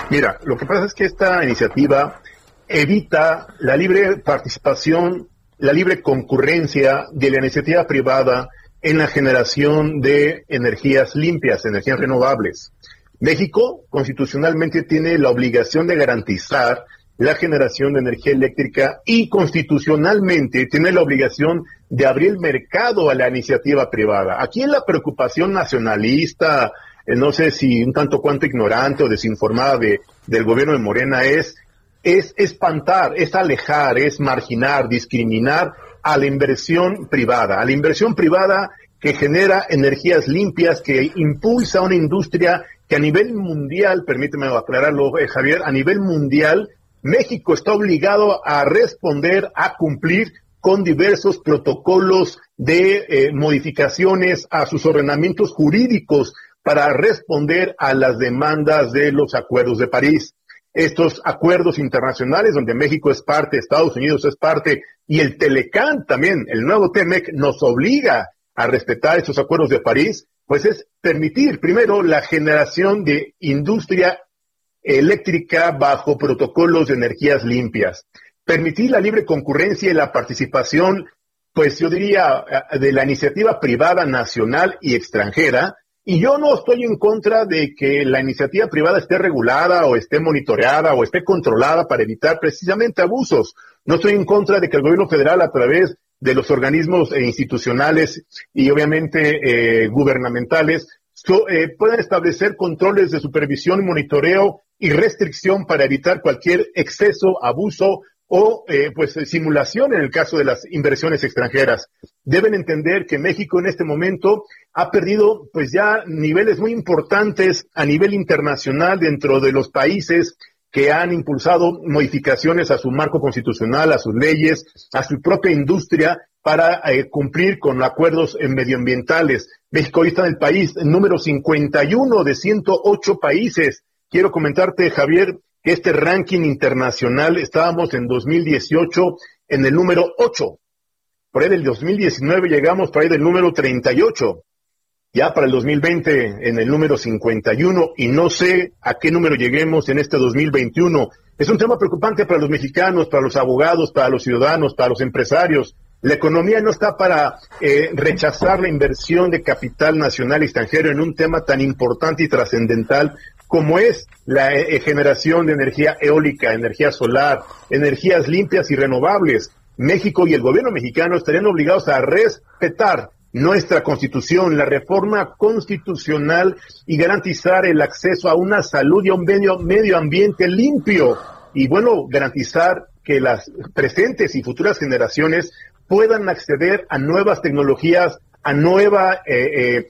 Mira, lo que pasa es que esta iniciativa evita la libre participación, la libre concurrencia de la iniciativa privada en la generación de energías limpias, energías renovables. México constitucionalmente tiene la obligación de garantizar la generación de energía eléctrica y constitucionalmente tiene la obligación de abrir el mercado a la iniciativa privada. Aquí en la preocupación nacionalista, eh, no sé si un tanto cuanto ignorante o desinformada de, del gobierno de Morena es, es espantar, es alejar, es marginar, discriminar a la inversión privada, a la inversión privada que genera energías limpias, que impulsa una industria que a nivel mundial, permíteme aclararlo, eh, Javier, a nivel mundial México está obligado a responder, a cumplir con diversos protocolos de eh, modificaciones a sus ordenamientos jurídicos para responder a las demandas de los acuerdos de París. Estos acuerdos internacionales donde México es parte, Estados Unidos es parte y el Telecán también, el nuevo TEMEC, nos obliga a respetar estos acuerdos de París, pues es permitir primero la generación de industria eléctrica bajo protocolos de energías limpias. Permitir la libre concurrencia y la participación, pues yo diría, de la iniciativa privada nacional y extranjera. Y yo no estoy en contra de que la iniciativa privada esté regulada o esté monitoreada o esté controlada para evitar precisamente abusos. No estoy en contra de que el gobierno federal a través de los organismos eh, institucionales y obviamente eh, gubernamentales puedan establecer controles de supervisión monitoreo y restricción para evitar cualquier exceso, abuso o eh, pues simulación en el caso de las inversiones extranjeras. Deben entender que México en este momento ha perdido pues ya niveles muy importantes a nivel internacional dentro de los países que han impulsado modificaciones a su marco constitucional, a sus leyes, a su propia industria para eh, cumplir con acuerdos medioambientales. México hoy está en el país número 51 de 108 países quiero comentarte, Javier, que este ranking internacional estábamos en 2018 en el número 8. Por ahí del 2019 llegamos por ahí del número 38. Ya para el 2020 en el número 51 y no sé a qué número lleguemos en este 2021. Es un tema preocupante para los mexicanos, para los abogados, para los ciudadanos, para los empresarios. La economía no está para eh, rechazar la inversión de capital nacional y extranjero en un tema tan importante y trascendental como es la eh, eh, generación de energía eólica, energía solar, energías limpias y renovables. México y el gobierno mexicano estarían obligados a respetar nuestra constitución, la reforma constitucional y garantizar el acceso a una salud y a un medio, medio ambiente limpio. Y bueno, garantizar que las presentes y futuras generaciones puedan acceder a nuevas tecnologías, a nueva eh,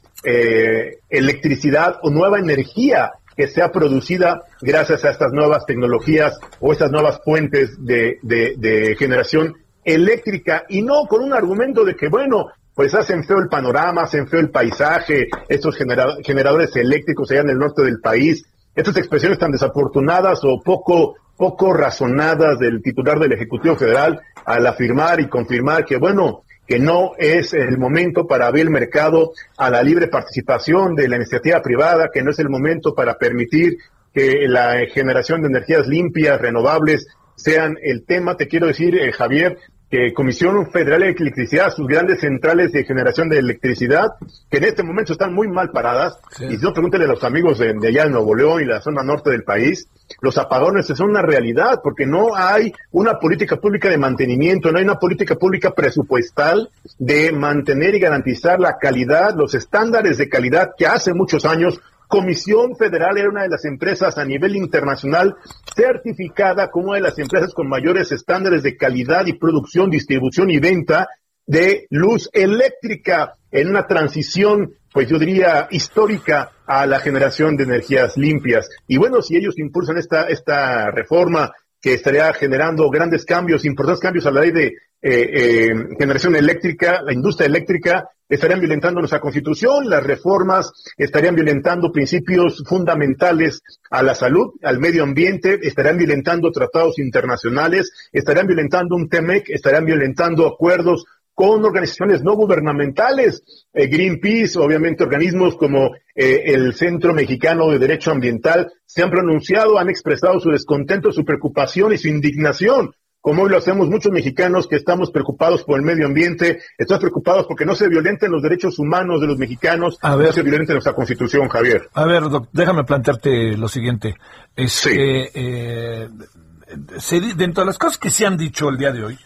electricidad o nueva energía que sea producida gracias a estas nuevas tecnologías o estas nuevas fuentes de, generación eléctrica y no con un argumento de que, bueno, pues hacen feo el panorama, hacen feo el paisaje, estos generadores eléctricos allá en el norte del país, estas expresiones tan desafortunadas o poco, poco razonadas del titular del Ejecutivo Federal al afirmar y confirmar que, bueno, que no es el momento para abrir el mercado a la libre participación de la iniciativa privada, que no es el momento para permitir que la generación de energías limpias, renovables, sean el tema. Te quiero decir, eh, Javier, que Comisión Federal de Electricidad, sus grandes centrales de generación de electricidad, que en este momento están muy mal paradas, y si no, pregúntele a los amigos de, allá en Nuevo León y la zona norte del país, los apagones son una realidad, porque no hay una política pública de mantenimiento, no hay una política pública presupuestal de mantener y garantizar la calidad, los estándares de calidad que hace muchos años Comisión Federal era una de las empresas a nivel internacional certificada como una de las empresas con mayores estándares de calidad y producción, distribución y venta de luz eléctrica en una transición, pues yo diría, histórica a la generación de energías limpias. Y bueno, si ellos impulsan esta, esta reforma que estaría generando grandes cambios, importantes cambios a la ley de eh, eh, generación eléctrica, la industria eléctrica, estarían violentando nuestra constitución, las reformas estarían violentando principios fundamentales a la salud, al medio ambiente, estarían violentando tratados internacionales, estarían violentando un TEMEC, estarían violentando acuerdos con organizaciones no gubernamentales, eh, Greenpeace, obviamente organismos como eh, el Centro Mexicano de Derecho Ambiental, se han pronunciado, han expresado su descontento, su preocupación y su indignación como hoy lo hacemos muchos mexicanos que estamos preocupados por el medio ambiente, estamos preocupados porque no se violenten los derechos humanos de los mexicanos, no se violente nuestra constitución, Javier. A ver, déjame plantearte lo siguiente. sí. Eh, dentro de las cosas que se han dicho el día de hoy,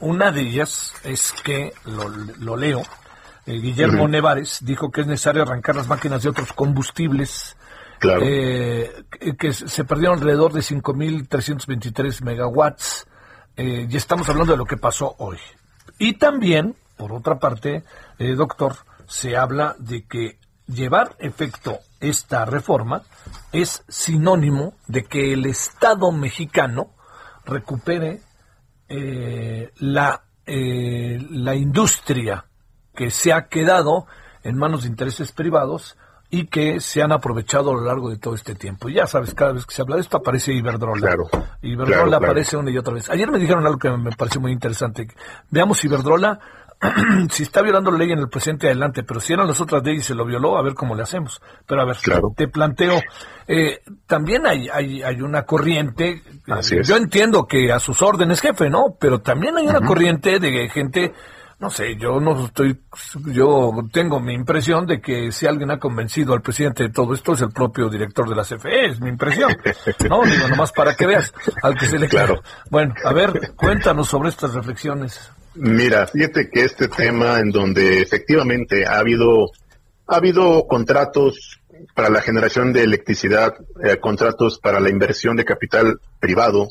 una, de ellas es que, lo, leo, eh, Guillermo Nevares dijo que es necesario arrancar las máquinas de otros combustibles Claro. Eh, que se perdieron alrededor de 5.323 megawatts. Eh, y estamos hablando de lo que pasó hoy. Y también, por otra parte, eh, doctor, se habla de que llevar efecto esta reforma es sinónimo de que el Estado mexicano recupere la, la industria que se ha quedado en manos de intereses privados y que se han aprovechado a lo largo de todo este tiempo. Ya sabes, cada vez que se habla de esto aparece Iberdrola. Claro, Iberdrola aparece una y otra vez. Ayer me dijeron algo que me pareció muy interesante. Veamos Iberdrola, si está violando la ley en el presente, adelante, pero si eran las otras leyes y se lo violó, a ver cómo le hacemos. Pero a ver, te planteo, eh, también hay, hay, hay una corriente, yo entiendo que a sus órdenes, jefe, ¿no? Pero también hay una corriente de gente no sé, yo no estoy, yo tengo mi impresión de que si alguien ha convencido al presidente de todo esto es el propio director de la CFE, es mi impresión. No, digo, nomás para que veas al que se le claro. Bueno, a ver, cuéntanos sobre estas reflexiones. Mira, fíjate que este tema en donde efectivamente ha habido, ha habido contratos para la generación de electricidad, eh, contratos para la inversión de capital privado,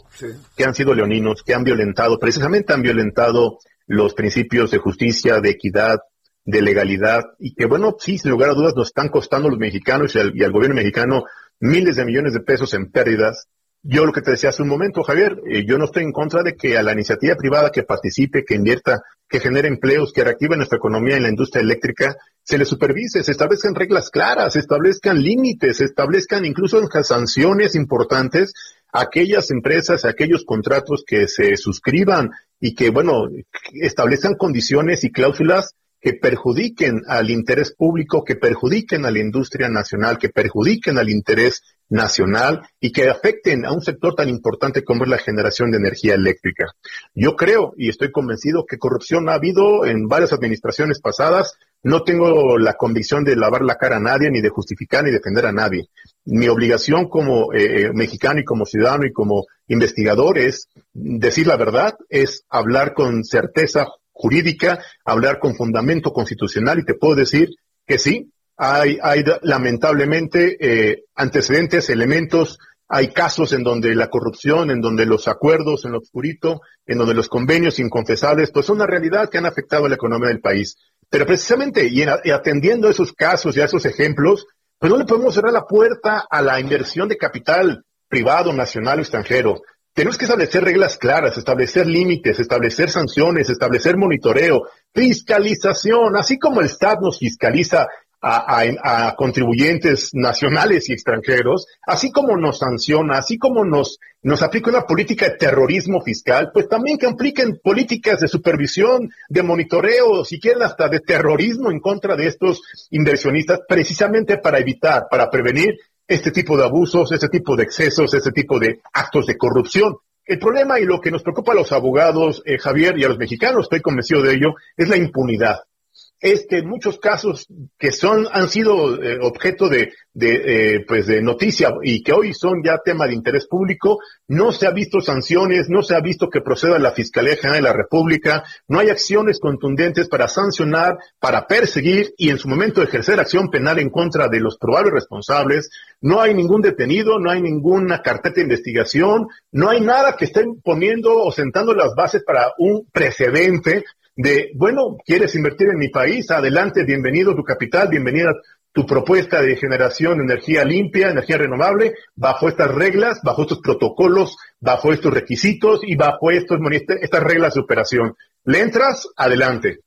que han sido leoninos, que han violentado, precisamente han violentado los principios de justicia, de equidad, de legalidad, y que, bueno, sí, sin lugar a dudas, nos están costando los mexicanos y al, gobierno mexicano miles de millones de pesos en pérdidas. Yo lo que te decía hace un momento, Javier, eh, yo no estoy en contra de que a la iniciativa privada que participe, que invierta, que genere empleos, que reactive nuestra economía en la industria eléctrica, se le supervise, se establezcan reglas claras, se establezcan límites, se establezcan incluso sanciones importantes a aquellas empresas, a aquellos contratos que se suscriban y que, bueno, establezcan condiciones y cláusulas que perjudiquen al interés público, que perjudiquen a la industria nacional, que perjudiquen al interés nacional y que afecten a un sector tan importante como es la generación de energía eléctrica. Yo creo y estoy convencido que corrupción ha habido en varias administraciones pasadas. No tengo la convicción de lavar la cara a nadie, ni de justificar ni defender a nadie. Mi obligación como eh, mexicano y como ciudadano y como investigador es decir la verdad, es hablar con certeza jurídica, hablar con fundamento constitucional y te puedo decir que sí, hay, hay lamentablemente eh, antecedentes, elementos, hay casos en donde la corrupción, en donde los acuerdos en lo oscurito, en donde los convenios inconfesables, pues son una realidad que han afectado a la economía del país. Pero precisamente, y, atendiendo a esos casos y a esos ejemplos, pues no le podemos cerrar la puerta a la inversión de capital privado, nacional o extranjero. Tenemos que establecer reglas claras, establecer límites, establecer sanciones, establecer monitoreo, fiscalización, así como el Estado nos fiscaliza a, contribuyentes nacionales y extranjeros, así como nos sanciona, así como nos, nos aplica una política de terrorismo fiscal, pues también que apliquen políticas de supervisión, de monitoreo, si quieren hasta de terrorismo en contra de estos inversionistas, precisamente para evitar, para prevenir este tipo de abusos, este tipo de excesos, este tipo de actos de corrupción. El problema y lo que nos preocupa a los abogados, eh, Javier, y a los mexicanos, estoy convencido de ello, es la impunidad es que en muchos casos que son han sido eh, objeto de, eh, pues de noticia y que hoy son ya tema de interés público no se ha visto sanciones no se ha visto que proceda la fiscalía general de la República no hay acciones contundentes para sancionar para perseguir y en su momento ejercer acción penal en contra de los probables responsables. No hay ningún detenido no hay ninguna carpeta de investigación no hay nada que estén poniendo o sentando las bases para un precedente de, bueno, quieres invertir en mi país, adelante, bienvenido tu capital, bienvenida tu propuesta de generación de energía limpia, energía renovable, bajo estas reglas, bajo estos protocolos, bajo estos requisitos y bajo estos, estas reglas de operación. Le entras, adelante.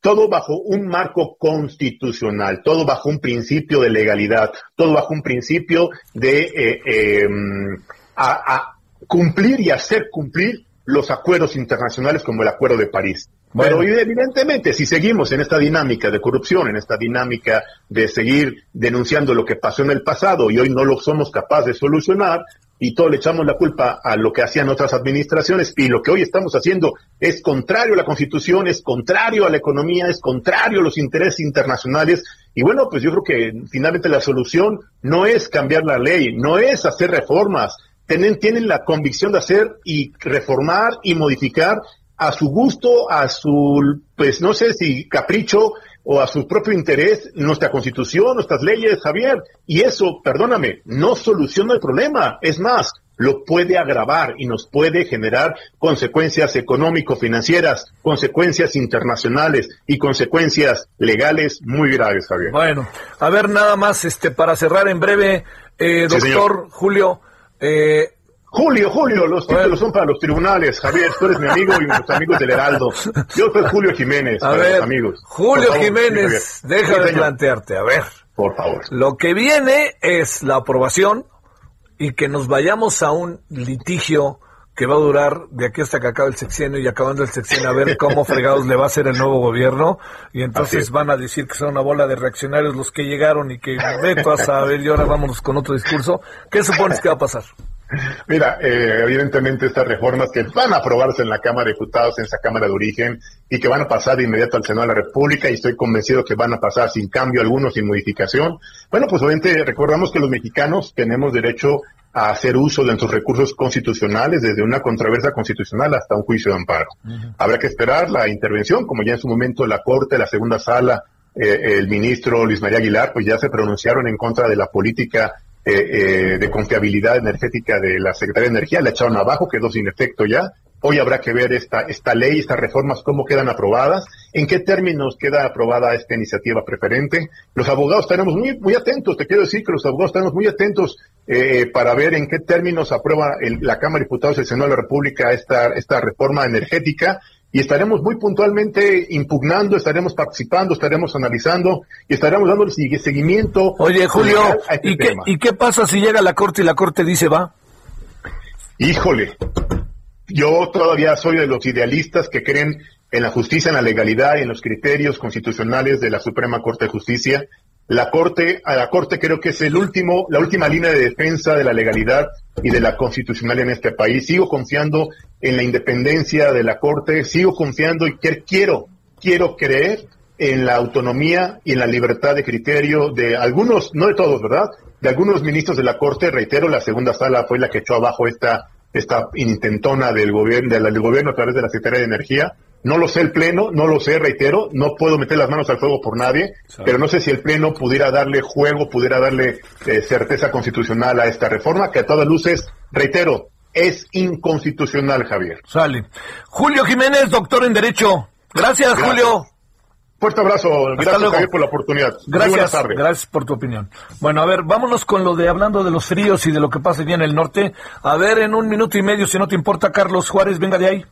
todo bajo un marco constitucional, todo bajo un principio de legalidad, todo bajo un principio de eh, em, a, cumplir y hacer cumplir los acuerdos internacionales como el Acuerdo de París. Pero evidentemente, si seguimos en esta dinámica de corrupción, en esta dinámica de seguir denunciando lo que pasó en el pasado y hoy no lo somos capaces de solucionar, y todo le echamos la culpa a lo que hacían otras administraciones y lo que hoy estamos haciendo es contrario a la Constitución, es contrario a la economía, es contrario a los intereses internacionales. Y bueno, pues yo creo que finalmente la solución no es cambiar la ley, no es hacer reformas, tienen, tienen la convicción de hacer y reformar y modificar a su gusto, a su, pues no sé si capricho o a su propio interés nuestra constitución, nuestras leyes, Javier. Y eso, perdóname, no soluciona el problema. Es más, lo puede agravar y nos puede generar consecuencias económico-financieras, consecuencias internacionales y consecuencias legales muy graves, Javier. Bueno, a ver, nada más, este, para cerrar en breve, eh, doctor Julio, eh, Julio, Julio, los títulos son para los tribunales. Javier, tú eres mi amigo y mis amigos del Heraldo. Yo soy Julio Jiménez, a ver, amigos. Julio Jiménez, deja de plantearte, a ver. Por favor. Lo que viene es la aprobación y que nos vayamos a un litigio que va a durar de aquí hasta que acabe el sexenio y acabando el sexenio a ver cómo fregados le va a hacer el nuevo gobierno y entonces van a decir que son una bola de reaccionarios los que llegaron y que veto a saber y ahora vámonos con otro discurso. ¿Qué supones que va a pasar? Mira, eh, evidentemente estas reformas que van a aprobarse en la Cámara de Diputados, en esa Cámara de origen, y que van a pasar de inmediato al Senado de la República, y estoy convencido que van a pasar sin cambio alguno, sin modificación. Bueno, pues obviamente recordamos que los mexicanos tenemos derecho a hacer uso de nuestros recursos constitucionales, desde una controversia constitucional hasta un juicio de amparo. Habrá que esperar la intervención, como ya en su momento la Corte, la segunda sala, eh, el ministro Luis María Aguilar, pues ya se pronunciaron en contra de la política eh, eh, de confiabilidad energética de la Secretaría de Energía, la echaron abajo, quedó sin efecto ya. Hoy habrá que ver esta, esta ley, estas reformas, cómo quedan aprobadas, en qué términos queda aprobada esta iniciativa preferente. Los abogados estaremos muy, muy atentos, te quiero decir que los abogados estaremos muy atentos eh, para ver en qué términos aprueba la Cámara de Diputados del Senado de la República esta, esta reforma energética y estaremos muy puntualmente impugnando, estaremos participando, estaremos analizando y estaremos dando seguimiento. Oye, Julio, este ¿y, qué, ¿y qué pasa si llega a la Corte y la Corte dice va? Híjole, yo todavía soy de los idealistas que creen en la justicia, en la legalidad y en los criterios constitucionales de la Suprema Corte de Justicia. La Corte, a la Corte creo que es el último, la última línea de defensa de la legalidad y de la constitucionalidad en este país. Sigo confiando en la independencia de la Corte, sigo confiando y quiero, quiero creer en la autonomía y en la libertad de criterio de algunos, no de todos, ¿verdad? De algunos ministros de la Corte, reitero, la segunda sala fue la que echó abajo esta, esta intentona del gobierno, del gobierno a través de la Secretaría de Energía. No lo sé el Pleno, no lo sé, reitero, no puedo meter las manos al fuego por nadie, pero no sé si el Pleno pudiera darle juego, pudiera darle eh, certeza constitucional a esta reforma, que a todas luces, reitero, es inconstitucional, Javier. Sale. Julio Jiménez, doctor en Derecho. Gracias, Julio. Fuerte abrazo. gracias, Javier, por la oportunidad. Gracias. Gracias por tu opinión. Bueno, a ver, vámonos con lo de hablando de los fríos y de lo que pasa allí en el norte. A ver, en un minuto y medio, si no te importa, Carlos Juárez, venga de ahí.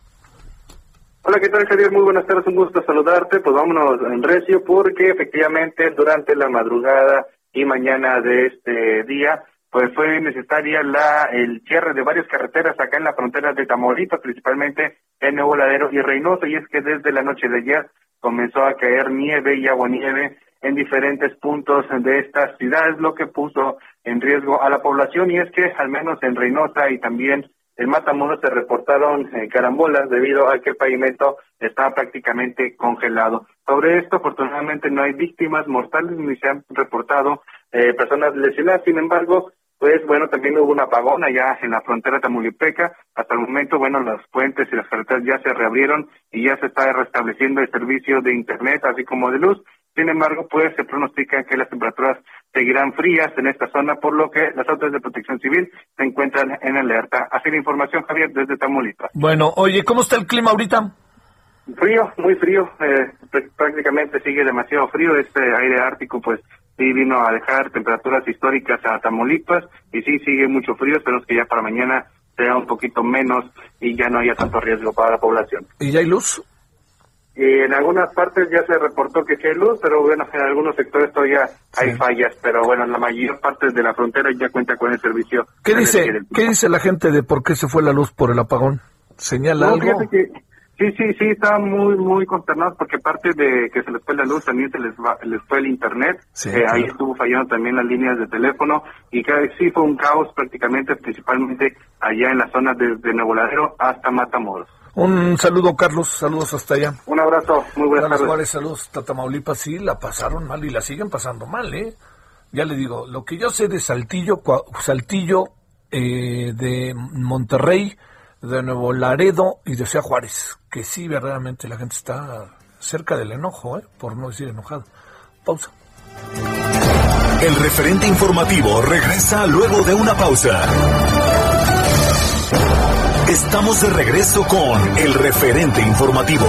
Hola, ¿qué tal, Javier? Muy buenas tardes, un gusto saludarte. Pues vámonos en recio porque efectivamente durante la madrugada y mañana de este día, pues fue necesaria la el cierre de varias carreteras acá en la frontera de Tamaulipas, principalmente en Nuevo Ladero y Reynosa, y es que desde la noche de ayer comenzó a caer nieve y agua nieve en diferentes puntos de estas ciudades, lo que puso en riesgo a la población, y es que al menos en Reynosa y también en Matamoros se reportaron eh, carambolas debido a que el pavimento estaba prácticamente congelado. Sobre esto, afortunadamente, no hay víctimas mortales ni se han reportado eh, personas lesionadas. Sin embargo, pues bueno, también hubo un apagón allá en la frontera tamaulipeca. Hasta el momento, bueno, los puentes y las carreteras ya se reabrieron y ya se está restableciendo el servicio de Internet, así como de luz. Sin embargo, pues se pronostica que las temperaturas seguirán frías en esta zona, por lo que las autoridades de protección civil se encuentran en alerta. Así la información, Javier, desde Tamaulipas. Bueno, oye, ¿cómo está el clima ahorita? Frío, muy frío, eh, prácticamente sigue demasiado frío. Este aire ártico, pues sí vino a dejar temperaturas históricas a Tamaulipas y sí sigue mucho frío. Esperemos que ya para mañana sea un poquito menos y ya no haya tanto riesgo para la población. ¿Y ya hay luz? Y en algunas partes ya se reportó que sí hay luz, pero bueno, en algunos sectores todavía hay fallas, pero bueno, en la mayor parte de la frontera ya cuenta con el servicio. ¿Qué dice, ¿qué dice la gente de por qué se fue la luz por el apagón? ¿Señala algo? Sí, sí, sí, estaban muy, muy consternados porque aparte de que se les fue la luz, también se les, les fue el internet. Eh, ahí estuvo fallando también las líneas de teléfono y que sí fue un caos prácticamente, principalmente allá en la zona desde Nuevo Ladero hasta Matamoros. Un saludo, Carlos, saludos hasta allá. Un abrazo, muy buenas tardes. Juárez, saludos, Tatamaulipas, sí, la pasaron mal y la siguen pasando mal, ¿eh? Ya le digo, lo que yo sé de Saltillo, Saltillo, eh, de Monterrey, de Nuevo Laredo y de Ciudad Juárez, que sí, verdaderamente la gente está cerca del enojo, ¿eh? por no decir enojado. Pausa. El referente informativo regresa luego de una pausa. Estamos de regreso con el referente informativo.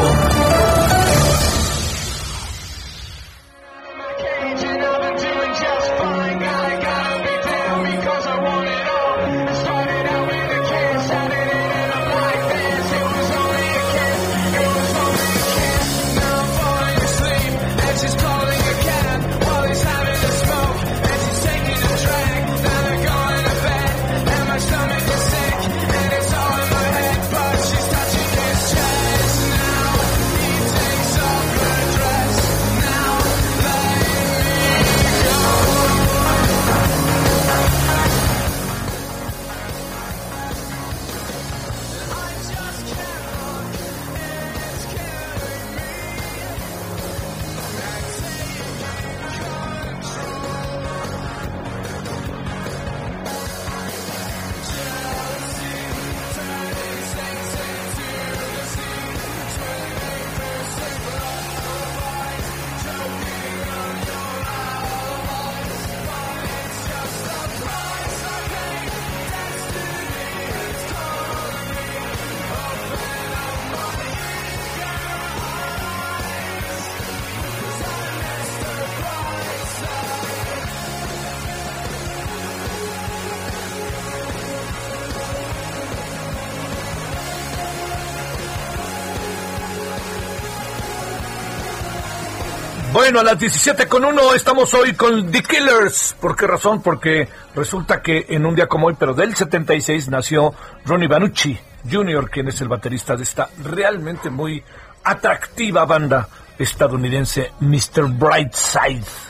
A las 17 con 1 estamos hoy con The Killers. ¿Por qué razón? Porque resulta que en un día como hoy, pero del 76, nació Ronnie Banucci Jr., quien es el baterista de esta realmente muy atractiva banda estadounidense, Mr. Brightside.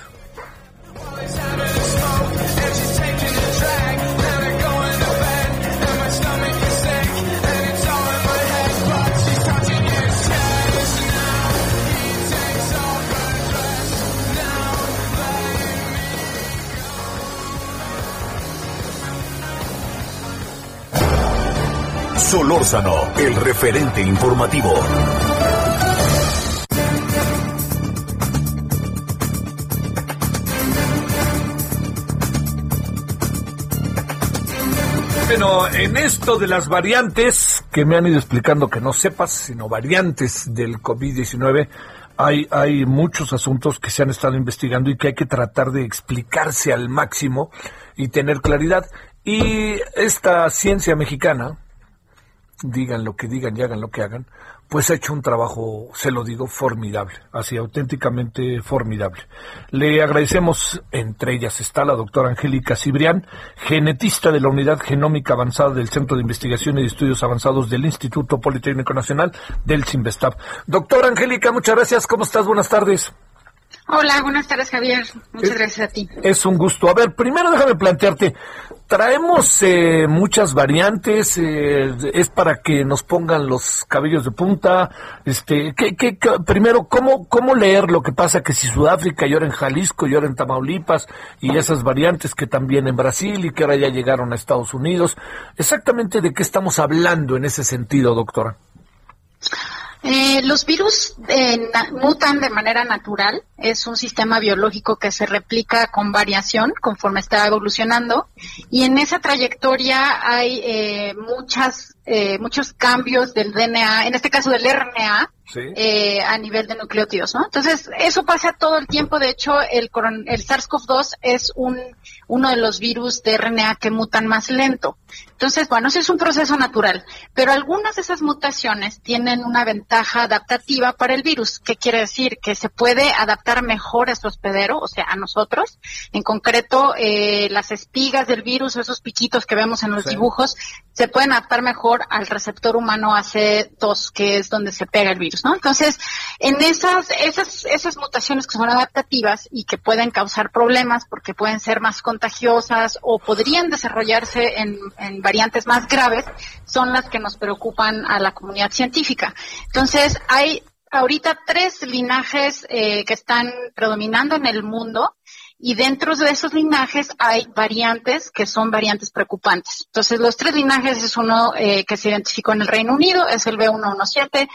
Solórzano, el referente informativo. Bueno, en esto de las variantes, que me han ido explicando que no sepas, sino variantes del COVID-19, hay, hay muchos asuntos que se han estado investigando y que hay que tratar de explicarse al máximo y tener claridad. Y esta ciencia mexicana, digan lo que digan y hagan lo que hagan, pues ha hecho un trabajo, se lo digo, formidable, así auténticamente formidable. Le agradecemos, entre ellas está la doctora Angélica Cibrián, genetista de la Unidad Genómica Avanzada del Centro de Investigación y Estudios Avanzados del Instituto Politécnico Nacional del CIMBESTAB. Doctora Angélica, muchas gracias, ¿cómo estás? Buenas tardes. Hola, buenas tardes Javier, muchas gracias a ti. Es un gusto. A ver, primero déjame plantearte, traemos eh, muchas variantes, eh, es para que nos pongan los cabellos de punta. Este, ¿qué, qué, primero, ¿cómo, ¿cómo leer lo que pasa que si Sudáfrica y ahora en Jalisco y ahora en Tamaulipas y esas variantes que también en Brasil y que ahora ya llegaron a Estados Unidos? Exactamente de qué estamos hablando en ese sentido, doctora. Eh, los virus eh, mutan de manera natural. Es un sistema biológico que se replica con variación conforme está evolucionando. Y en esa trayectoria hay eh, muchas, eh, muchos cambios del DNA, en este caso del RNA, eh, a nivel de nucleótidos, ¿no? Entonces, eso pasa todo el tiempo. De hecho, el, el SARS-CoV-2 es un, uno de los virus de RNA que mutan más lento. Entonces, bueno, ese es un proceso natural, pero algunas de esas mutaciones tienen una ventaja adaptativa para el virus. ¿Qué quiere decir? Que se puede adaptar mejor a su hospedero, o sea, a nosotros. En concreto, eh, las espigas del virus, esos piquitos que vemos en los dibujos, se pueden adaptar mejor al receptor humano AC2, que es donde se pega el virus, ¿no? Entonces, en esas, esas, esas mutaciones que son adaptativas y que pueden causar problemas porque pueden ser más contagiosas o podrían desarrollarse en, en variantes más graves, son las que nos preocupan a la comunidad científica. Entonces, hay ahorita tres linajes eh, que están predominando en el mundo y dentro de esos linajes hay variantes que son variantes preocupantes. Entonces, los tres linajes es uno eh, que se identificó en el Reino Unido, es el B117,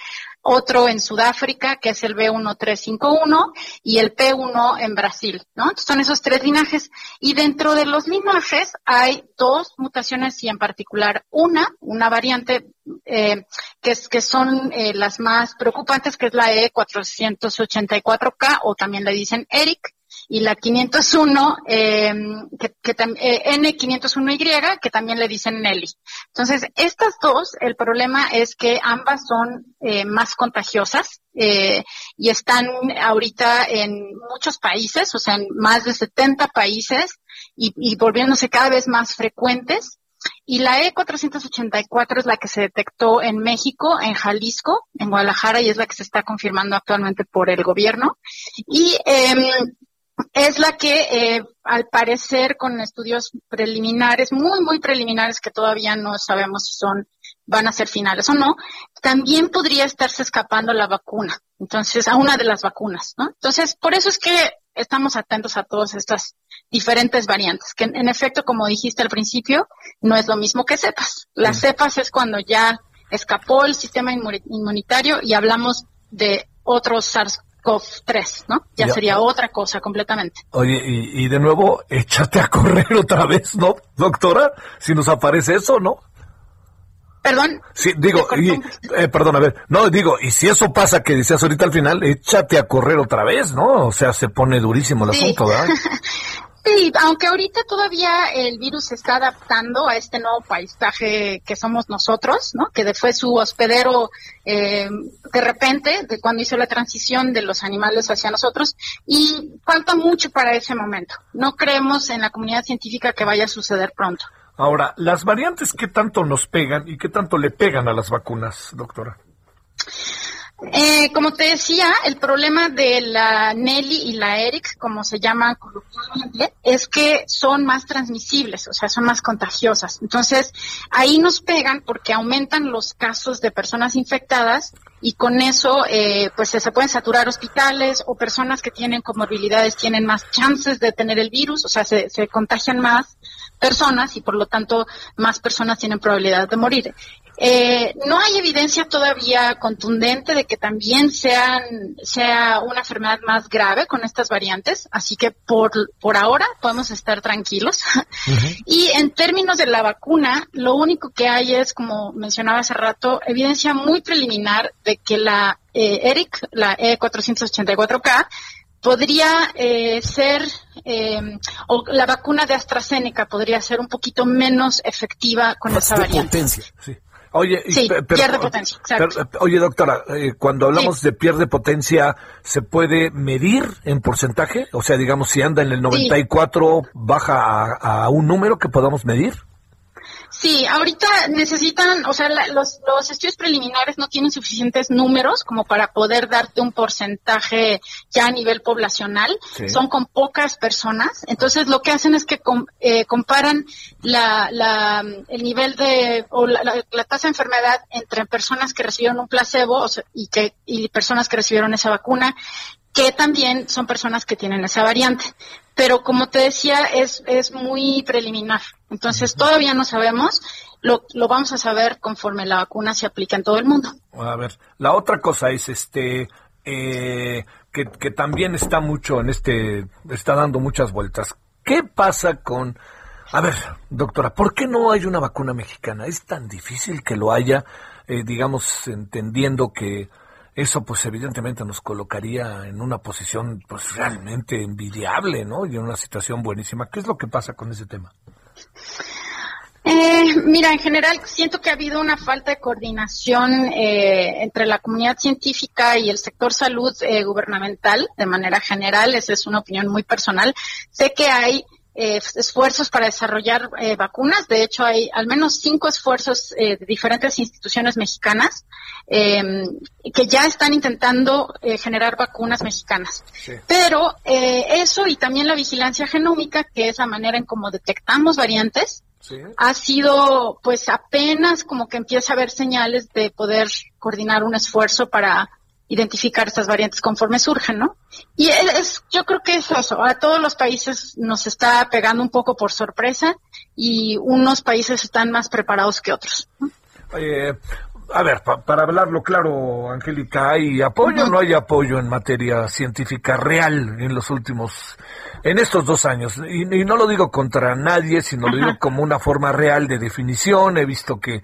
otro en Sudáfrica, que es el B1351, y el P1 en Brasil, ¿no? Entonces, son esos tres linajes. Y dentro de los linajes hay dos mutaciones y en particular una, una variante eh, que, es, que son eh, las más preocupantes, que es la E484K, o también le dicen ERIC, y la 501, eh, que, que eh, N501Y, que también le dicen Nelly. Entonces, estas dos, el problema es que ambas son eh, más contagiosas eh, y están ahorita en muchos países, o sea, en más de 70 países y, y volviéndose cada vez más frecuentes. Y la E484 es la que se detectó en México, en Jalisco, en Guadalajara, y es la que se está confirmando actualmente por el gobierno. Y eh, es la que, eh, al parecer, con estudios preliminares, muy, muy preliminares, que todavía no sabemos si son, van a ser finales o no, también podría estarse escapando la vacuna. Entonces, a una de las vacunas, ¿no? Entonces, por eso es que estamos atentos a todas estas diferentes variantes, que en, efecto, como dijiste al principio, no es lo mismo que cepas. Las cepas es cuando ya escapó el sistema inmunitario y hablamos de otros SARS COV-3, ¿no? Ya, sería otra cosa completamente. Oye, y, de nuevo, échate a correr otra vez, ¿no, doctora? Si nos aparece eso, ¿no? Perdón. Sí, digo, y, eh, perdón, a ver, no, digo, y si eso pasa que decías ahorita al final, échate a correr otra vez, ¿no? O sea, se pone durísimo el asunto, ¿verdad? Sí, aunque ahorita todavía el virus se está adaptando a este nuevo paisaje que somos nosotros, ¿no? Que fue su hospedero eh, de repente, de cuando hizo la transición de los animales hacia nosotros, y falta mucho para ese momento. No creemos en la comunidad científica que vaya a suceder pronto. Ahora, las variantes, ¿qué tanto nos pegan y qué tanto le pegan a las vacunas, doctora? Eh, como te decía, el problema de la Nelly y la Eric, como se llama coloquialmente, es que son más transmisibles, o sea, son más contagiosas. Entonces, ahí nos pegan porque aumentan los casos de personas infectadas y con eso, eh, pues se pueden saturar hospitales o personas que tienen comorbilidades tienen más chances de tener el virus, o sea, se, se contagian más personas y por lo tanto más personas tienen probabilidad de morir. Eh, no hay evidencia todavía contundente de que también sean, sea una enfermedad más grave con estas variantes, así que por, por ahora podemos estar tranquilos. Y en términos de la vacuna, lo único que hay es, como mencionaba hace rato, evidencia muy preliminar de que la eh, ERIC, la E484K, podría eh, ser, eh, o la vacuna de AstraZeneca podría ser un poquito menos efectiva con esa variante. Sí. Oye, sí, pierde potencia. oye, doctora, eh, cuando hablamos de pierde potencia, ¿se puede medir en porcentaje? O sea, digamos, si anda en el 94, baja a, a un número que podamos medir. Sí, ahorita necesitan, o sea, los, los estudios preliminares no tienen suficientes números como para poder darte un porcentaje ya a nivel poblacional. Son con pocas personas. Entonces, lo que hacen es que eh, comparan la, la, el nivel de, o la, la, tasa de enfermedad entre personas que recibieron un placebo y, que, y personas que recibieron esa vacuna que también son personas que tienen esa variante. Pero como te decía, es, es muy preliminar. Entonces todavía no sabemos. Lo, lo vamos a saber conforme la vacuna se aplica en todo el mundo. A ver, la otra cosa es este eh, que, que también está mucho en este, está dando muchas vueltas. ¿Qué pasa con a ver, doctora, ¿por qué no hay una vacuna mexicana? ¿Es tan difícil que lo haya, eh, digamos, entendiendo que eso pues evidentemente nos colocaría en una posición pues realmente envidiable, ¿no? Y en una situación buenísima. ¿Qué es lo que pasa con ese tema? Eh, mira, en general siento que ha habido una falta de coordinación eh, entre la comunidad científica y el sector salud eh, gubernamental de manera general. Esa es una opinión muy personal. Sé que hay eh, esfuerzos para desarrollar eh, vacunas. De hecho, hay al menos cinco esfuerzos eh, de diferentes instituciones mexicanas em, que ya están intentando generar vacunas mexicanas. Pero eso y también la vigilancia genómica, que es la manera en cómo detectamos variantes, ha sido pues apenas como que empieza a haber señales de poder coordinar un esfuerzo para identificar estas variantes conforme surgen, ¿no? Y es, yo creo que es eso. A todos los países nos está pegando un poco por sorpresa y unos países están más preparados que otros. A ver, para hablarlo claro, Angélica, ¿hay apoyo o no hay apoyo en materia científica real en los últimos, en estos dos años? Y, no lo digo contra nadie, sino lo digo como una forma real de definición. He visto que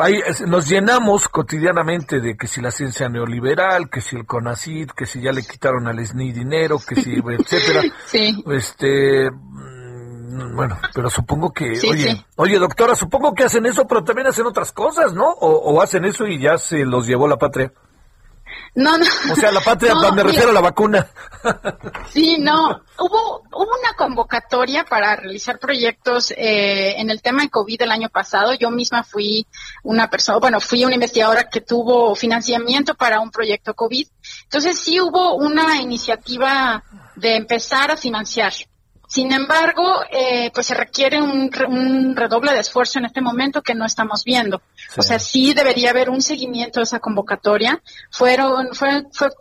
Ahí nos llenamos cotidianamente de que si la ciencia neoliberal, que si el CONACID, que si ya le quitaron al SNI dinero, que si, etcétera. Sí. Este, bueno, pero supongo que, oye, oye, doctora, supongo que hacen eso, pero también hacen otras cosas, ¿no? o hacen eso y ya se los llevó la patria. No, no. O sea, la patria, me refiero a la vacuna. Sí, no. Hubo, hubo una convocatoria para realizar proyectos eh, en el tema de COVID el año pasado. Yo misma fui una persona, bueno, fui una investigadora que tuvo financiamiento para un proyecto COVID. Entonces sí hubo una iniciativa de empezar a financiar sin embargo, eh, pues se requiere un, redoble de esfuerzo en este momento que no estamos viendo. O sea, sí debería haber un seguimiento de esa convocatoria. Fueron,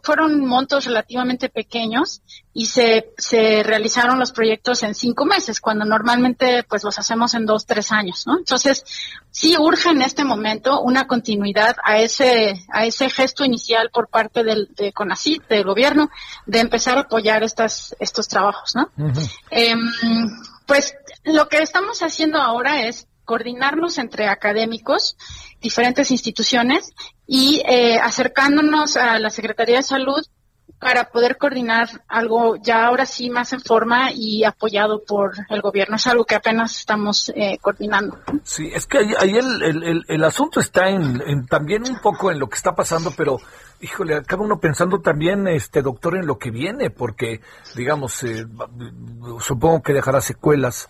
fueron montos relativamente pequeños y se, se realizaron los proyectos en cinco meses, cuando normalmente pues los hacemos en dos, tres años, ¿no? Entonces, sí urge en este momento una continuidad a ese, a ese gesto inicial por parte del, de CONACYT, del gobierno, de empezar a apoyar estas, estos trabajos, ¿no? Em, pues lo que estamos haciendo ahora es coordinarnos entre académicos, diferentes instituciones y eh, acercándonos a la Secretaría de Salud para poder coordinar algo ya ahora sí más en forma y apoyado por el gobierno. Es algo que apenas estamos eh, coordinando. Sí, es que ahí, el, el, el, asunto está en, también un poco en lo que está pasando, pero híjole, acaba uno pensando también, este doctor, en lo que viene, porque digamos, eh, supongo que dejará secuelas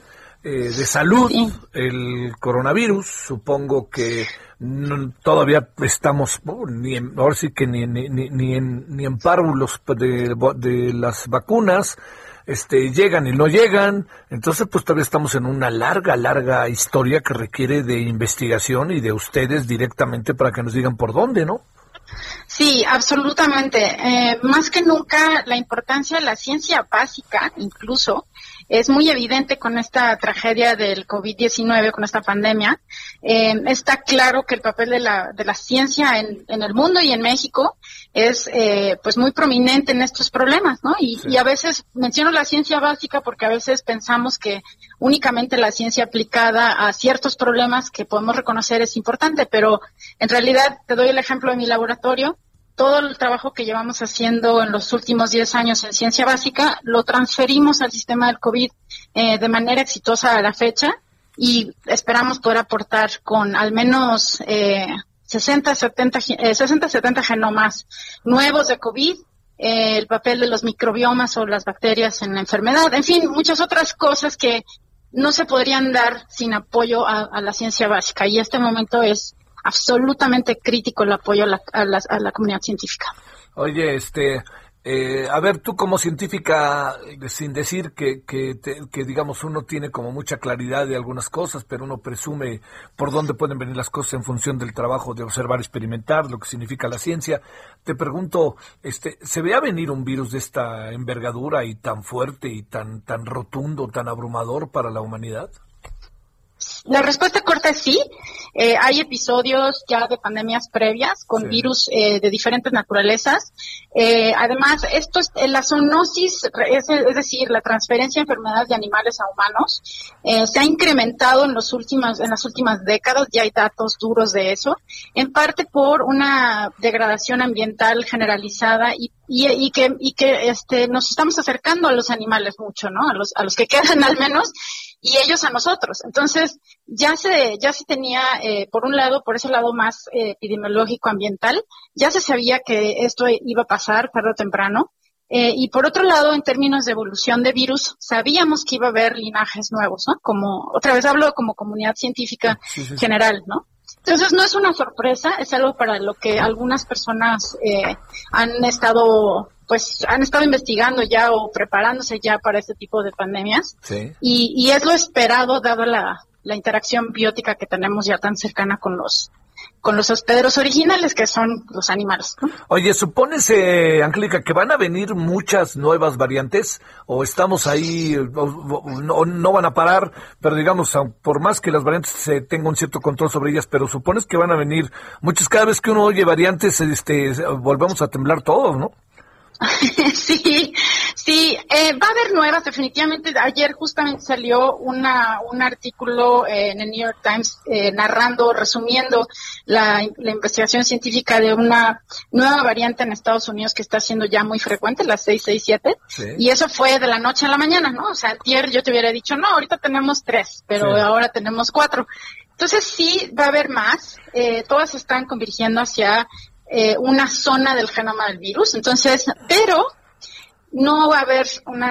eh, de salud el coronavirus, supongo que todavía estamos, ni en, ahora sí que ni, ni, ni, en, ni en párvulos de, de las vacunas, este, llegan y no llegan, entonces pues todavía estamos en una larga, larga historia que requiere de investigación y de ustedes directamente para que nos digan por dónde, ¿no? Sí, absolutamente. Eh, más que nunca la importancia de la ciencia básica, incluso, es muy evidente con esta tragedia del COVID-19, con esta pandemia. Eh, está claro que el papel de la, de la ciencia en, en el mundo y en México es eh, pues muy prominente en estos problemas, ¿no? Y, y, a veces menciono la ciencia básica porque a veces pensamos que únicamente la ciencia aplicada a ciertos problemas que podemos reconocer es importante, pero en realidad te doy el ejemplo de mi laboratorio todo el trabajo que llevamos haciendo en los últimos 10 años en ciencia básica lo transferimos al sistema del COVID eh, de manera exitosa a la fecha y esperamos poder aportar con al menos eh, 60, 70, eh, 60, 70 genomas nuevos de COVID, eh, el papel de los microbiomas o las bacterias en la enfermedad, en fin, muchas otras cosas que no se podrían dar sin apoyo a, a la ciencia básica. Y este momento es absolutamente crítico el apoyo a la, comunidad científica. Oye, este, eh, a ver, tú como científica, sin decir que, que, que, digamos uno tiene como mucha claridad de algunas cosas, pero uno presume por dónde pueden venir las cosas en función del trabajo de observar, experimentar, lo que significa la ciencia. Te pregunto, este, ¿se ve a venir un virus de esta envergadura y tan fuerte y tan, tan rotundo, tan abrumador para la humanidad? La respuesta corta es sí. Eh, hay episodios ya de pandemias previas con virus eh, de diferentes naturalezas. Eh, además, esto es la zoonosis, es, decir, la transferencia de enfermedades de animales a humanos, se ha incrementado en los últimos, en las últimas décadas. Ya hay datos duros de eso. En parte por una degradación ambiental generalizada y y, que, y que este, nos estamos acercando a los animales mucho, ¿no? A los, a los que quedan al menos, y ellos a nosotros. Entonces, ya se, ya se tenía, eh, por un lado, por ese lado más eh, epidemiológico ambiental, ya se sabía que esto iba a pasar tarde o temprano. Eh, y por otro lado, en términos de evolución de virus, sabíamos que iba a haber linajes nuevos, ¿no? Como, otra vez hablo como comunidad científica general, ¿no? Entonces no es una sorpresa, es algo para lo que algunas personas eh, han estado, pues, han estado investigando ya o preparándose ya para este tipo de pandemias. Sí. Y, y es lo esperado dada la, la interacción biótica que tenemos ya tan cercana con los con los hospederos originales que son los animales. Oye, supónese, Angélica, que van a venir muchas nuevas variantes o estamos ahí, no, no, van a parar, pero digamos, por más que las variantes se tenga un cierto control sobre ellas, pero supones que van a venir muchas, cada vez que uno oye variantes, este, volvemos a temblar todos, ¿no? sí, sí, eh, va a haber nuevas, definitivamente. Ayer justamente salió una, un artículo eh, en el New York Times eh, narrando, resumiendo la, investigación científica de una nueva variante en Estados Unidos que está siendo ya muy frecuente, la 667. Y eso fue de la noche a la mañana, ¿no? O sea, ayer yo te hubiera dicho, no, ahorita tenemos tres, pero ahora tenemos cuatro. Entonces sí, va a haber más. todas están convirtiendo hacia eh, una zona del genoma del virus. Entonces, pero no va a haber un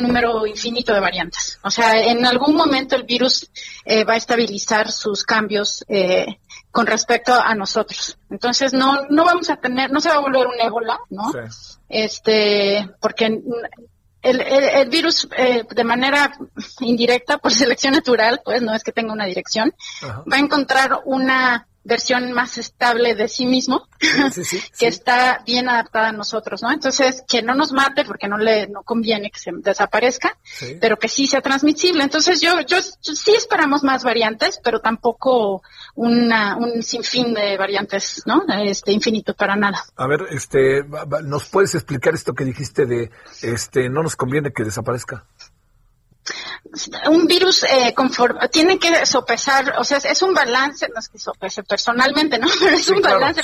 número infinito de variantes. O sea, en algún momento el virus eh, va a estabilizar sus cambios eh, con respecto a nosotros. Entonces, no, no vamos a tener, no se va a volver un ébola, ¿no? Este, porque el, el, virus de manera indirecta, por selección natural, pues no es que tenga una dirección, va a encontrar una versión más estable de sí mismo, que está bien adaptada a nosotros, ¿no? Entonces, que no nos mate porque no le no conviene que se desaparezca, pero que sí sea transmisible. Entonces, yo, yo, sí esperamos más variantes, pero tampoco una, un sinfín de variantes, ¿no? Este, infinito para nada. A ver, este, ¿nos puedes explicar esto que dijiste de, este, no nos conviene que desaparezca? Un virus eh, tiene que sopesar, o sea, es, un balance, no es que sopese personalmente, ¿no? Pero es un balance.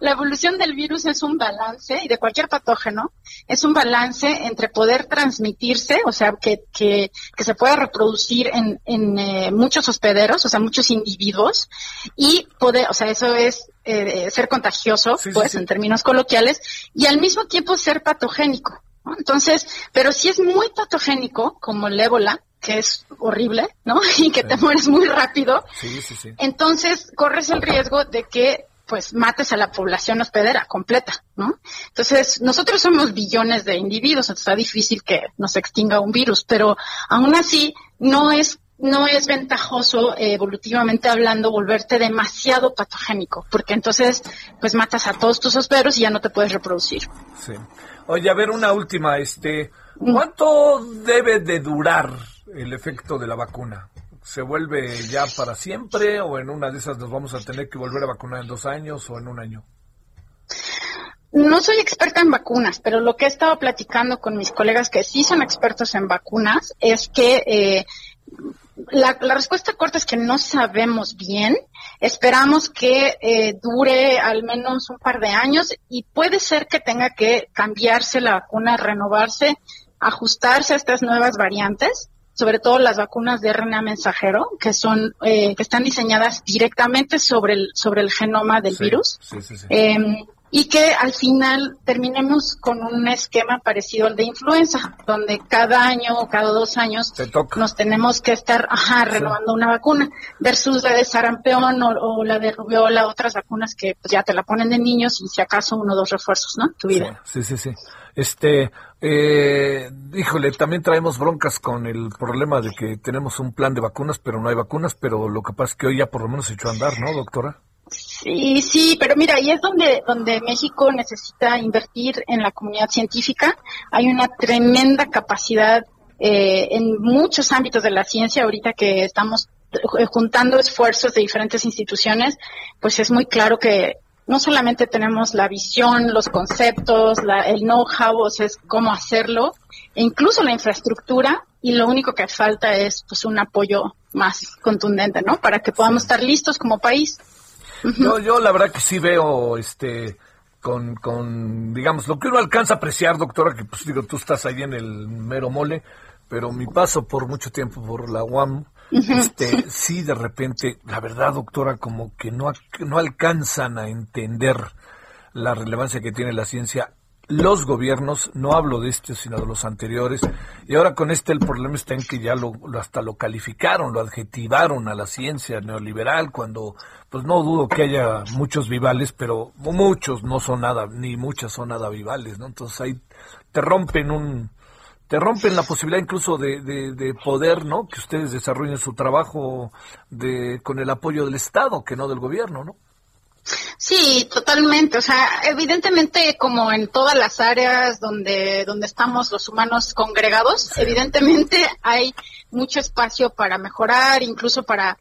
la, evolución del virus es un balance, y de cualquier patógeno, es un balance entre poder transmitirse, o sea, que, que, que se pueda reproducir en, en eh, muchos hospederos, o sea, muchos individuos, y poder, o sea, eso es eh, ser contagioso, pues, en términos coloquiales, y al mismo tiempo ser patogénico. Entonces, pero si es muy patogénico, como el ébola, que es horrible, ¿no? Y que te mueres muy rápido. Sí, sí, sí. Entonces, corres el riesgo de que pues mates a la población hospedera completa, ¿no? Entonces, nosotros somos billones de individuos, entonces está difícil que nos extinga un virus, pero aún así no es no es ventajoso eh, evolutivamente hablando volverte demasiado patogénico, porque entonces pues matas a todos tus hospederos y ya no te puedes reproducir. Sí. Oye, a ver una última, este, ¿cuánto debe de durar el efecto de la vacuna? ¿Se vuelve ya para siempre o en una de esas nos vamos a tener que volver a vacunar en dos años o en un año? No soy experta en vacunas, pero lo que he estado platicando con mis colegas que sí son expertos en vacunas es que eh, la, respuesta corta es que no sabemos bien. Esperamos que eh, dure al menos un par de años y puede ser que tenga que cambiarse la vacuna, renovarse, ajustarse a estas nuevas variantes sobre todo las vacunas de RNA mensajero, que son eh, que están diseñadas directamente sobre el sobre el genoma del virus. Em, y que al final terminemos con un esquema parecido al de influenza, donde cada año o cada dos años nos tenemos que estar ajá, renovando una vacuna, versus la de sarampión o, la de rubiola, otras vacunas que pues, ya te la ponen de niños y si acaso uno o dos refuerzos, ¿no? Tu vida. Sí, sí, sí. Este, eh, híjole, también traemos broncas con el problema de que tenemos un plan de vacunas, pero no hay vacunas, pero lo que pasa es que hoy ya por lo menos se echó a andar, ¿no, doctora? Sí, sí, pero mira, ahí es donde, donde México necesita invertir en la comunidad científica. Hay una tremenda capacidad eh, en muchos ámbitos de la ciencia ahorita que estamos eh, juntando esfuerzos de diferentes instituciones, pues es muy claro que no solamente tenemos la visión, los conceptos, el know-how, o sea, es cómo hacerlo, e incluso la infraestructura, y lo único que falta es pues un apoyo más contundente, ¿no? Para que podamos estar listos como país. Yo, yo la verdad que sí veo, este, con, con, digamos, lo que uno alcanza a apreciar, doctora, que pues digo, tú estás ahí en el mero mole, pero mi paso por mucho tiempo por la UAM, este, sí de repente, la verdad, doctora, como que no, no alcanzan a entender la relevancia que tiene la ciencia los gobiernos, no hablo de este, sino de los anteriores, y ahora con este el problema está en que ya lo, hasta lo calificaron, lo adjetivaron a la ciencia neoliberal, cuando pues no dudo que haya muchos vivales, pero muchos no son nada, ni muchas son nada vivales, ¿no? Entonces ahí te rompen un, te rompen la posibilidad incluso de, de, de, poder, ¿no? Que ustedes desarrollen su trabajo de, con el apoyo del Estado, que no del gobierno, ¿no? Sí, totalmente. O sea, evidentemente, como en todas las áreas donde, donde estamos los humanos congregados, evidentemente hay mucho espacio para mejorar, incluso para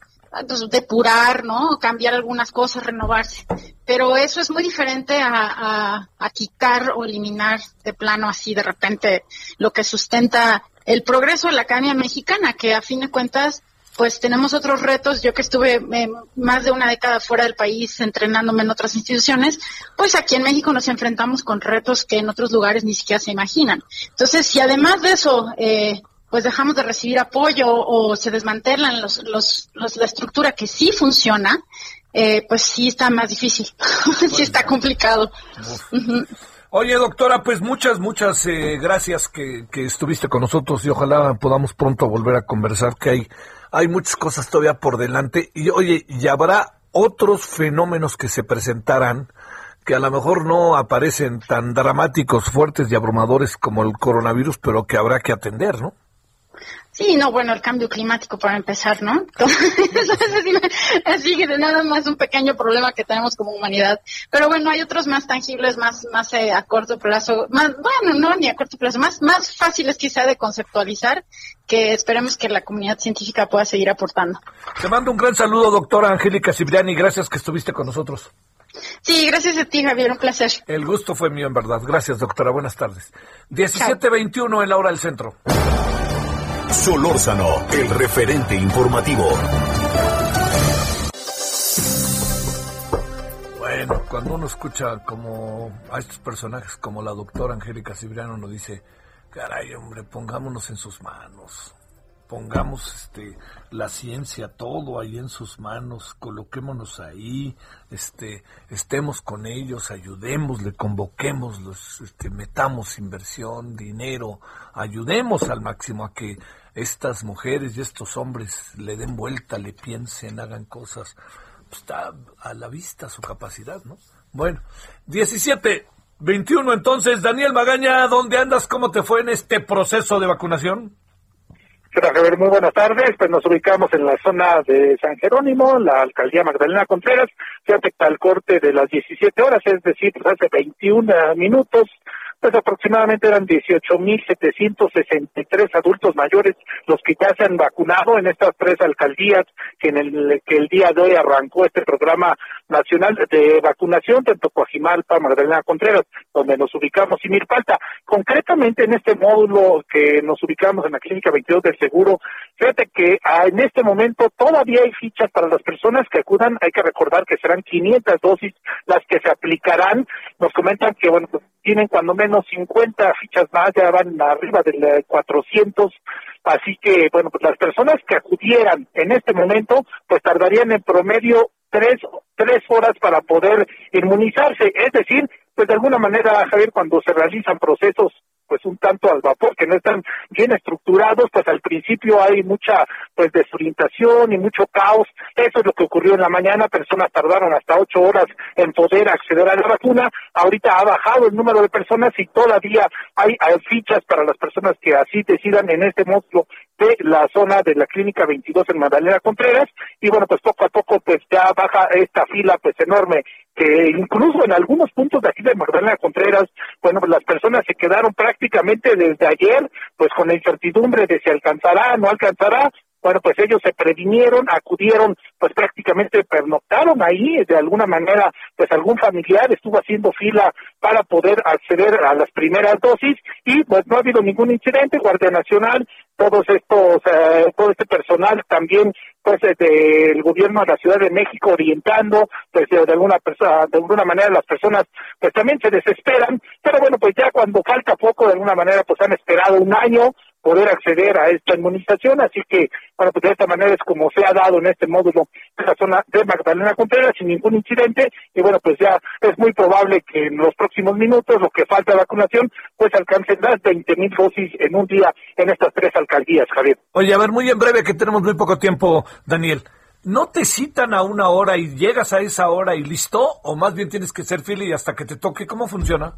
pues, depurar, ¿no? Cambiar algunas cosas, renovarse. Pero eso es muy diferente a, a quitar o eliminar de plano así de repente lo que sustenta el progreso de la academia mexicana, que a fin de cuentas pues tenemos otros retos. Yo que estuve eh, más de una década fuera del país entrenándome en otras instituciones, pues aquí en México nos enfrentamos con retos que en otros lugares ni siquiera se imaginan. Entonces, si además de eso, eh, pues dejamos de recibir apoyo o se desmantelan los, los, la estructura que sí funciona, eh, pues sí está más difícil, sí está complicado. Oye, doctora, pues muchas, muchas gracias que, que estuviste con nosotros y ojalá podamos pronto volver a conversar, que hay hay muchas cosas todavía por delante y oye, y habrá otros fenómenos que se presentarán que a lo mejor no aparecen tan dramáticos, fuertes y abrumadores como el coronavirus, pero que habrá que atender, ¿no? Sí, no, bueno, el cambio climático para empezar, ¿no? Así que de nada más un pequeño problema que tenemos como humanidad. Pero bueno, hay otros más tangibles, más, más eh, a corto plazo, más, bueno, no ni a corto plazo, más, más fáciles quizá de conceptualizar, que esperemos que la comunidad científica pueda seguir aportando. Te mando un gran saludo, doctora Angélica Cibriani, gracias que estuviste con nosotros. Sí, gracias a ti, Javier, un placer. El gusto fue mío, en verdad. Gracias, doctora. Buenas tardes. 17.21 en la hora del centro. Solórzano, el referente informativo. Bueno, cuando uno escucha como a estos personajes como la doctora Angélica Cibriano nos dice, caray hombre, pongámonos en sus manos, pongamos este la ciencia todo ahí en sus manos, coloquémonos ahí, este estemos con ellos, ayudémosle, convoquémoslos, este metamos inversión, dinero, ayudemos al máximo a que estas mujeres y estos hombres le den vuelta, le piensen, hagan cosas. Pues, está a la vista su capacidad, ¿no? Bueno, 17 21 entonces, Daniel Magaña, ¿dónde andas? ¿Cómo te fue en este proceso de vacunación? Javier, muy buenas tardes. Pues nos ubicamos en la zona de San Jerónimo, la alcaldía Magdalena Contreras. Se afecta al corte de las 17 horas, es decir, pues hace 21 minutos aproximadamente eran 18.763 adultos mayores los que ya se han vacunado en estas tres alcaldías que en el que el día de hoy arrancó este programa nacional de vacunación, tanto Coajimalpa, Magdalena Contreras, donde nos ubicamos y Mirpalta. Concretamente en este módulo que nos ubicamos en la Clínica 22 del Seguro, fíjate que ah, en este momento todavía hay fichas para las personas que acudan, hay que recordar que serán 500 dosis las que se aplicarán. Nos comentan que, bueno, tienen cuando menos 50 fichas más, ya van arriba de 400 Así que, bueno, pues las personas que acudieran en este momento, pues tardarían en promedio tres, tres horas para poder inmunizarse. Es decir, pues de alguna manera, Javier, cuando se realizan procesos pues un tanto al vapor, que no están bien estructurados, pues al principio hay mucha pues desorientación y mucho caos. Eso es lo que ocurrió en la mañana, personas tardaron hasta ocho horas en poder acceder a la vacuna. Ahorita ha bajado el número de personas y todavía hay, fichas para las personas que así decidan en este módulo de la zona de la clínica 22 en Magdalena Contreras y bueno pues poco a poco pues ya baja esta fila pues enorme que incluso en algunos puntos de aquí de Magdalena Contreras, bueno, pues las personas se quedaron prácticamente desde ayer, pues con la incertidumbre de si alcanzará, no alcanzará, bueno, pues ellos se previnieron, acudieron, pues prácticamente pernoctaron ahí, de alguna manera, pues algún familiar estuvo haciendo fila para poder acceder a las primeras dosis y pues no ha habido ningún incidente, Guardia Nacional, todos estos, eh, todo este personal también pues del gobierno de la Ciudad de México orientando, pues de alguna de alguna manera las personas pues también se desesperan, pero bueno pues ya cuando falta poco de alguna manera pues han esperado un año poder acceder a esta inmunización, así que, bueno, pues de esta manera es como se ha dado en este módulo de la zona de Magdalena Contreras sin ningún incidente, y bueno, pues ya es muy probable que en los próximos minutos, lo que falta vacunación, pues alcancen las 20 mil dosis en un día en estas tres alcaldías, Javier. Oye, a ver, muy en breve, que tenemos muy poco tiempo, Daniel. ¿No te citan a una hora y llegas a esa hora y listo? ¿O más bien tienes que ser fili hasta que te toque? ¿Cómo funciona?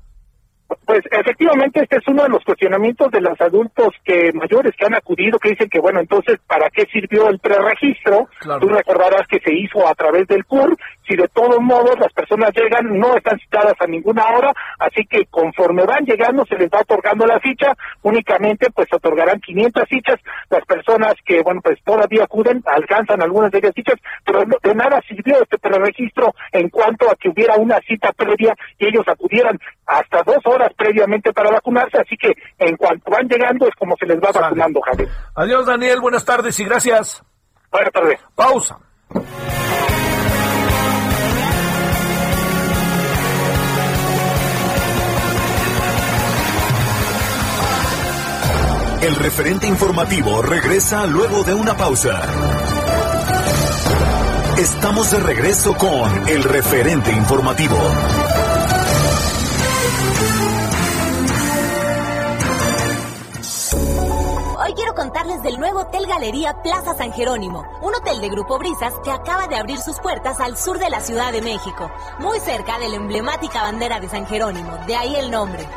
Pues efectivamente este es uno de los cuestionamientos de los adultos que mayores que han acudido que dicen que bueno entonces para qué sirvió el preregistro tú recordarás que se hizo a través del CUR si de todos modos las personas llegan no están citadas a ninguna hora así que conforme van llegando se les va otorgando la ficha. Únicamente pues otorgarán 500 fichas. Las personas que bueno pues todavía acuden alcanzan algunas de esas fichas pero de nada sirvió este preregistro en cuanto a que hubiera una cita previa y ellos acudieran hasta dos horas previamente para vacunarse, así que en cuanto van llegando es como se les va vacunando, Javier. Adiós, Daniel, buenas tardes y gracias. Buenas tardes. Pausa. El referente informativo regresa luego de una pausa. Estamos de regreso con el referente informativo. Nuevo Hotel Galería Plaza San Jerónimo, un hotel de Grupo Brisas que acaba de abrir sus puertas al sur de la Ciudad de México, muy cerca de la emblemática bandera de San Jerónimo, de ahí el nombre.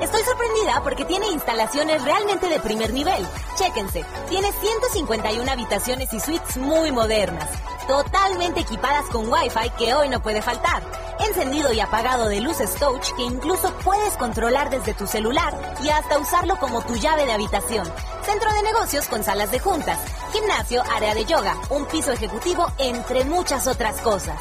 Estoy sorprendida porque tiene instalaciones realmente de primer nivel. Chéquense, tiene 151 habitaciones y suites muy modernas, totalmente equipadas con Wi-Fi que hoy no puede faltar. Encendido y apagado de luces touch que incluso puedes controlar desde tu celular y hasta usarlo como tu llave de habitación. Centro de negocios con salas de juntas, gimnasio, área de yoga, un piso ejecutivo, entre muchas otras cosas.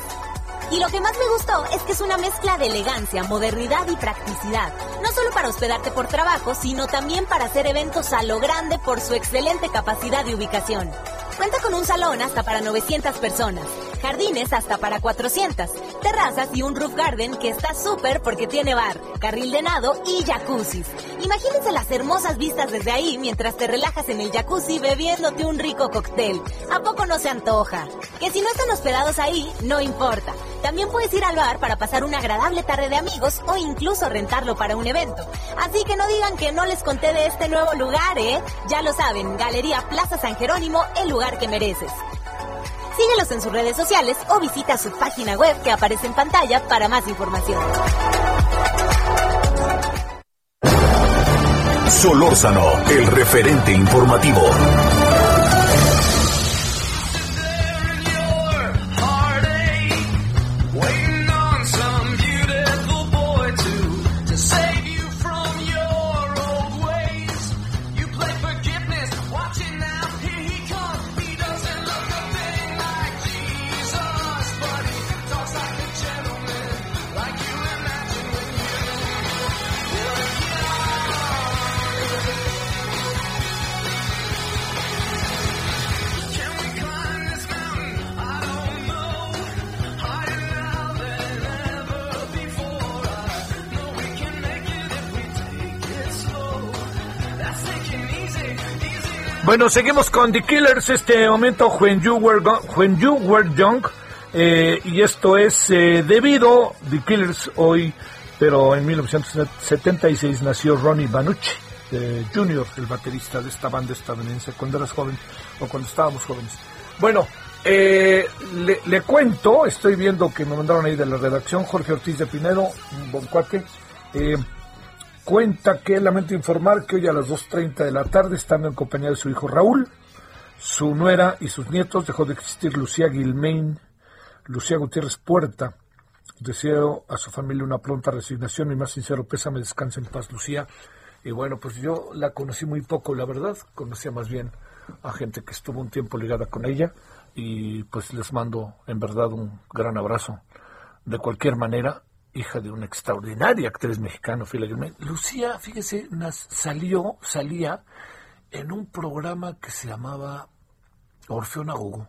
Y lo que más me gustó es que es una mezcla de elegancia, modernidad y practicidad. No solo para hospedarte por trabajo, sino también para hacer eventos a lo grande por su excelente capacidad de ubicación. Cuenta con un salón hasta para 900 personas, jardines hasta para 400, terrazas y un roof garden que está súper porque tiene bar, carril de nado y jacuzzis. Imagínense las hermosas vistas desde ahí mientras te relajas en el jacuzzi bebiéndote un rico cóctel. ¿A poco no se antoja? Que si no están hospedados ahí, no importa. También puedes ir al bar para pasar una agradable tarde de amigos o incluso rentarlo para un evento. Así que no digan que no les conté de este nuevo lugar, ¿eh? Ya lo saben, Galería Plaza San Jerónimo, el lugar que mereces. Síguelos en sus redes sociales o visita su página web que aparece en pantalla para más información. Solórzano, el referente informativo. Bueno, seguimos con The Killers, este momento When You Were, when you were Young, eh, y esto es eh, debido, The Killers hoy, pero en 1976 nació Ronnie Banucci eh, Jr., el baterista de esta banda estadounidense, cuando eras joven, o cuando estábamos jóvenes. Bueno, le, le, cuento, estoy viendo que me mandaron ahí de la redacción, Jorge Ortiz de Pinedo, un cuate, cuenta que lamento informar que hoy a las 2.30 de la tarde, estando en compañía de su hijo Raúl, su nuera y sus nietos, dejó de existir Lucía Gilmain, Lucía Gutiérrez Puerta. Deseo a su familia una pronta resignación y más sincero pésame, descanse en paz, Lucía. Y bueno, pues yo la conocí muy poco, la verdad, conocía más bien a gente que estuvo un tiempo ligada con ella y pues les mando en verdad un gran abrazo. De cualquier manera, hija de una extraordinaria actriz mexicana, Lucía, fíjese, salió, salía en un programa que se llamaba Orfeo Nahugo.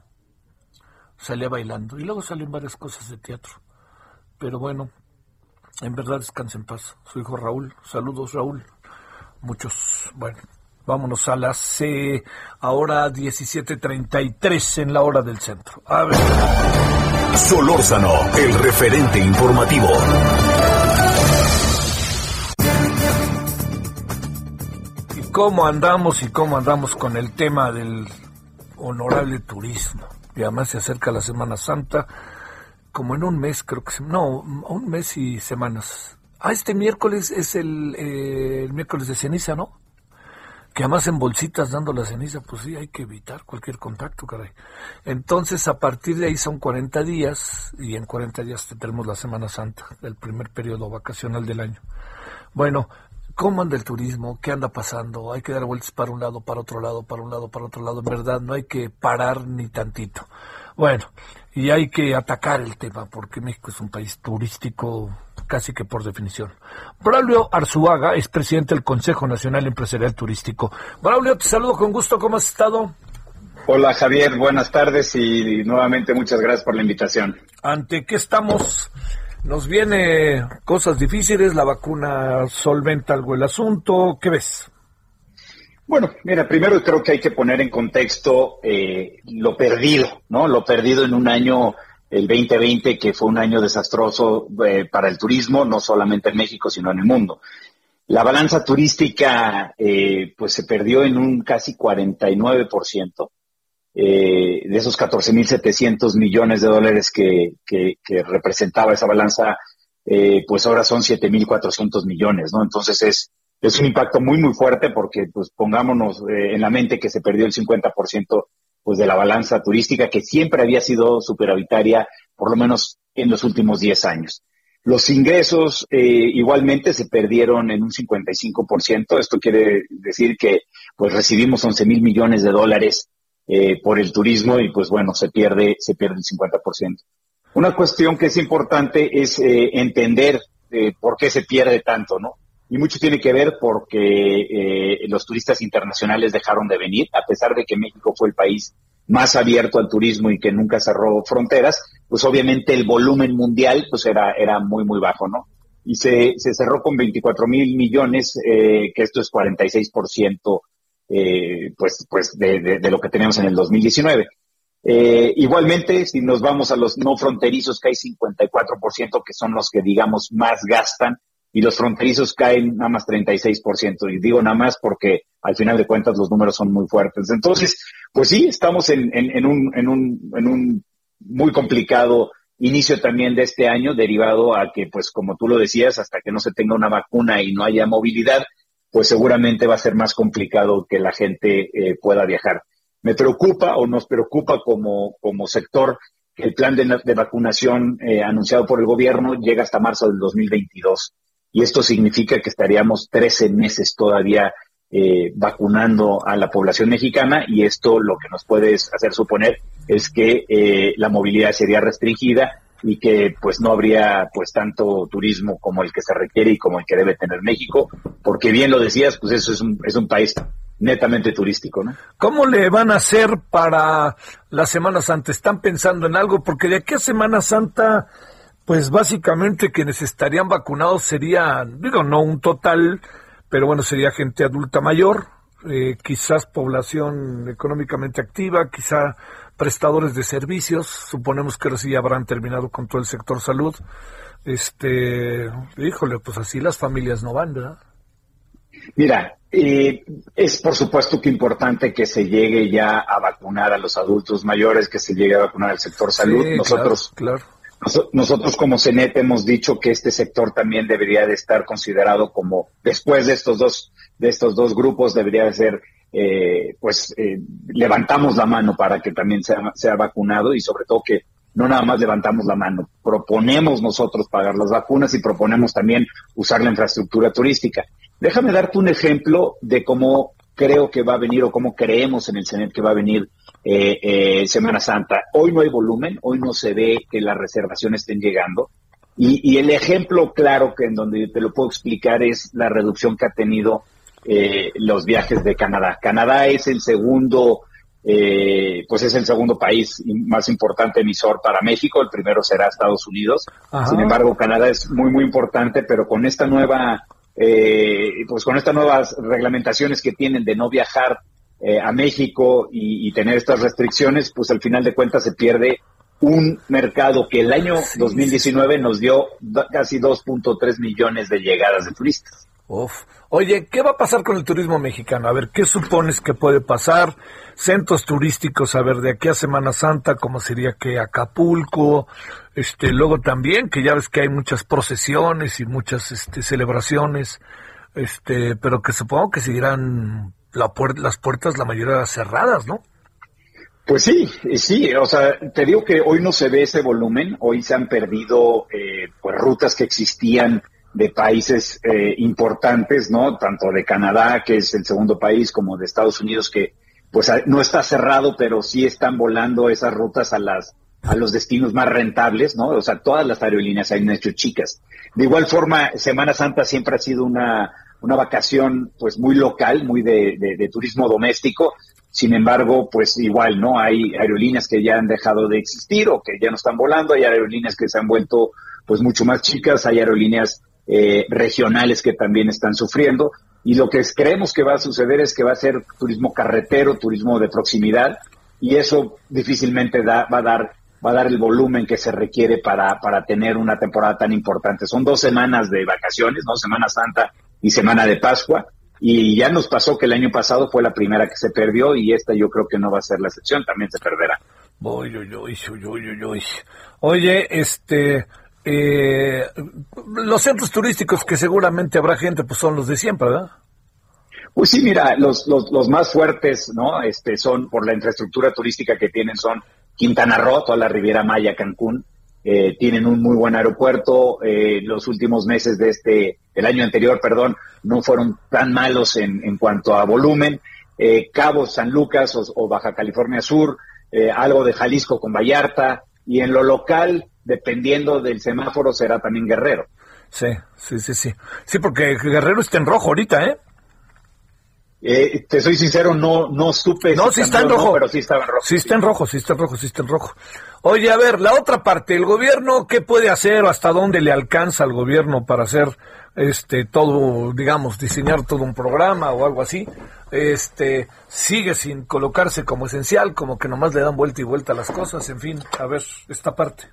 Salía bailando y luego salió en varias cosas de teatro. Pero bueno, en verdad descansa en paz. Su hijo Raúl, saludos Raúl. Muchos, bueno, Vámonos a las eh, ahora 17.33 en la hora del centro. A ver. Solórzano, el referente informativo. ¿Y cómo andamos y cómo andamos con el tema del honorable turismo? Y además se acerca la Semana Santa, como en un mes, creo que no, un mes y semanas. Ah, este miércoles es el, eh, el miércoles de ceniza, ¿no? Que además en bolsitas dando la ceniza, pues sí, hay que evitar cualquier contacto, caray. Entonces, a partir de ahí son 40 días, y en 40 días tenemos la Semana Santa, el primer periodo vacacional del año. Bueno, ¿cómo anda el turismo? ¿Qué anda pasando? Hay que dar vueltas para un lado, para otro lado, para un lado, para otro lado. En verdad, no hay que parar ni tantito. Bueno, y hay que atacar el tema, porque México es un país turístico casi que por definición. Braulio Arzuaga es presidente del Consejo Nacional Empresarial Turístico. Braulio, te saludo con gusto, ¿cómo has estado? Hola Javier, buenas tardes y nuevamente muchas gracias por la invitación. ¿Ante qué estamos? Nos viene cosas difíciles, la vacuna solventa algo el asunto, ¿qué ves? Bueno, mira, primero creo que hay que poner en contexto eh, lo perdido, ¿no? Lo perdido en un año el 2020, que fue un año desastroso eh, para el turismo, no solamente en México, sino en el mundo. La balanza turística, eh, pues se perdió en un casi 49%. Eh, de esos 14.700 millones de dólares que, que, representaba esa balanza, eh, pues ahora son 7.400 millones, ¿no? Entonces es, es un impacto muy, muy fuerte porque, pues pongámonos en la mente que se perdió el 50% pues de la balanza turística que siempre había sido superavitaria, por lo menos en los últimos 10 años. Los ingresos eh, igualmente se perdieron en un 55%. Esto quiere decir que pues recibimos 11 mil millones de dólares eh, por el turismo y pues bueno, se pierde, se pierde el 50%. Una cuestión que es importante es eh, entender por qué se pierde tanto, ¿no? Y mucho tiene que ver porque eh, los turistas internacionales dejaron de venir, a pesar de que México fue el país más abierto al turismo y que nunca cerró fronteras, pues obviamente el volumen mundial pues era, era muy, muy bajo, ¿no? Y se, se cerró con 24 mil millones, eh, que esto es 46% eh, pues, pues de, de, de, lo que teníamos en el 2019. Eh, igualmente, si nos vamos a los no fronterizos, que hay 54%, que son los que, digamos, más gastan, y los fronterizos caen nada más 36%. Y digo nada más porque al final de cuentas los números son muy fuertes. Entonces, pues sí, estamos en, en, un, en, un, en un muy complicado inicio también de este año, derivado a que, pues como tú lo decías, hasta que no se tenga una vacuna y no haya movilidad, pues seguramente va a ser más complicado que la gente eh, pueda viajar. Me preocupa o nos preocupa como, como sector que el plan de, de vacunación eh, anunciado por el gobierno llega hasta marzo del 2022 y esto significa que estaríamos 13 meses todavía eh, vacunando a la población mexicana y esto lo que nos puede hacer suponer es que eh, la movilidad sería restringida y que pues no habría pues tanto turismo como el que se requiere y como el que debe tener México, porque bien lo decías, pues eso es un, es un país netamente turístico, ¿no? ¿Cómo le van a hacer para la Semana Santa? ¿Están pensando en algo? Porque de aquí a Semana Santa pues básicamente quienes estarían vacunados serían, digo, no un total, pero bueno, sería gente adulta mayor, eh, quizás población económicamente activa, quizá prestadores de servicios, suponemos que ahora sí habrán terminado con todo el sector salud. Este, híjole, pues así las familias no van, ¿verdad? Mira, eh, es por supuesto que importante que se llegue ya a vacunar a los adultos mayores, que se llegue a vacunar al sector salud. Nosotros, claro. Nosotros como CENET hemos dicho que este sector también debería de estar considerado como, después de estos dos, de estos dos grupos, debería de ser, eh, pues, eh, levantamos la mano para que también sea, sea vacunado y sobre todo que no nada más levantamos la mano, proponemos nosotros pagar las vacunas y proponemos también usar la infraestructura turística. Déjame darte un ejemplo de cómo creo que va a venir o cómo creemos en el CENET que va a venir eh, eh, Semana Santa. Hoy no hay volumen, hoy no se ve que las reservaciones estén llegando. Y, el ejemplo claro que en donde te lo puedo explicar es la reducción que ha tenido eh, los viajes de Canadá. Canadá es el segundo, eh, pues es el segundo país más importante emisor para México. El primero será Estados Unidos. Sin embargo, Canadá es muy, muy importante, pero con esta nueva eh, pues con estas nuevas reglamentaciones que tienen de no viajar eh, a México y, tener estas restricciones, pues al final de cuentas se pierde un mercado que el año 2019 nos dio casi 2.3 millones de llegadas de turistas. Uf. Oye, ¿qué va a pasar con el turismo mexicano? A ver, ¿qué supones que puede pasar? Centros turísticos, a ver, de aquí a Semana Santa, ¿cómo sería que Acapulco? Este, luego también, que ya ves que hay muchas procesiones y muchas este, celebraciones, este, pero que supongo que seguirán la las puertas, la mayoría cerradas, ¿no? Pues sí, sí, o sea, te digo que hoy no se ve ese volumen, hoy se han perdido eh, pues rutas que existían de países eh, importantes, ¿no? Tanto de Canadá, que es el segundo país, como de Estados Unidos, que pues no está cerrado, pero sí están volando esas rutas a las a los destinos más rentables, ¿no? O sea, todas las aerolíneas han hecho chicas. De igual forma, Semana Santa siempre ha sido una, una vacación pues muy local, muy de, de, turismo doméstico. Sin embargo, pues igual, ¿no? Hay aerolíneas que ya han dejado de existir o que ya no están volando, hay aerolíneas que se han vuelto pues mucho más chicas, hay aerolíneas eh, regionales que también están sufriendo. Y lo que creemos que va a suceder es que va a ser turismo carretero, turismo de proximidad, y eso difícilmente da, va a dar va a dar el volumen que se requiere para, para tener una temporada tan importante. Son dos semanas de vacaciones, ¿no? Semana Santa y Semana de Pascua. Y ya nos pasó que el año pasado fue la primera que se perdió y esta yo creo que no va a ser la excepción, también se perderá. Oye, este, eh, los centros turísticos que seguramente habrá gente, pues son los de siempre, ¿verdad? Pues sí, mira, los, los, los, más fuertes, ¿no? Este, son por la infraestructura turística que tienen, son Quintana Roo, toda la Riviera Maya, Cancún. Eh, tienen un muy buen aeropuerto. Eh, los últimos meses de este, el año anterior, perdón, no fueron tan malos en, en cuanto a volumen. Eh, Cabo, San Lucas o, Baja California Sur, eh, algo de Jalisco con Vallarta, y en lo local dependiendo del semáforo, será también Guerrero. Sí, sí, sí, sí. Sí, porque Guerrero está en rojo ahorita, ¿eh? Eh te soy sincero, no no supe. No, sí está en rojo. pero sí estaba en rojo. Sí está en rojo, sí está en rojo, sí está en rojo. Oye, a ver, la otra parte, el gobierno, ¿qué puede hacer o hasta dónde le alcanza al gobierno para hacer este todo, digamos, diseñar todo un programa o algo así? Este, sigue sin colocarse como esencial, como que nomás le dan vuelta y vuelta a las cosas, en fin, a ver, esta parte.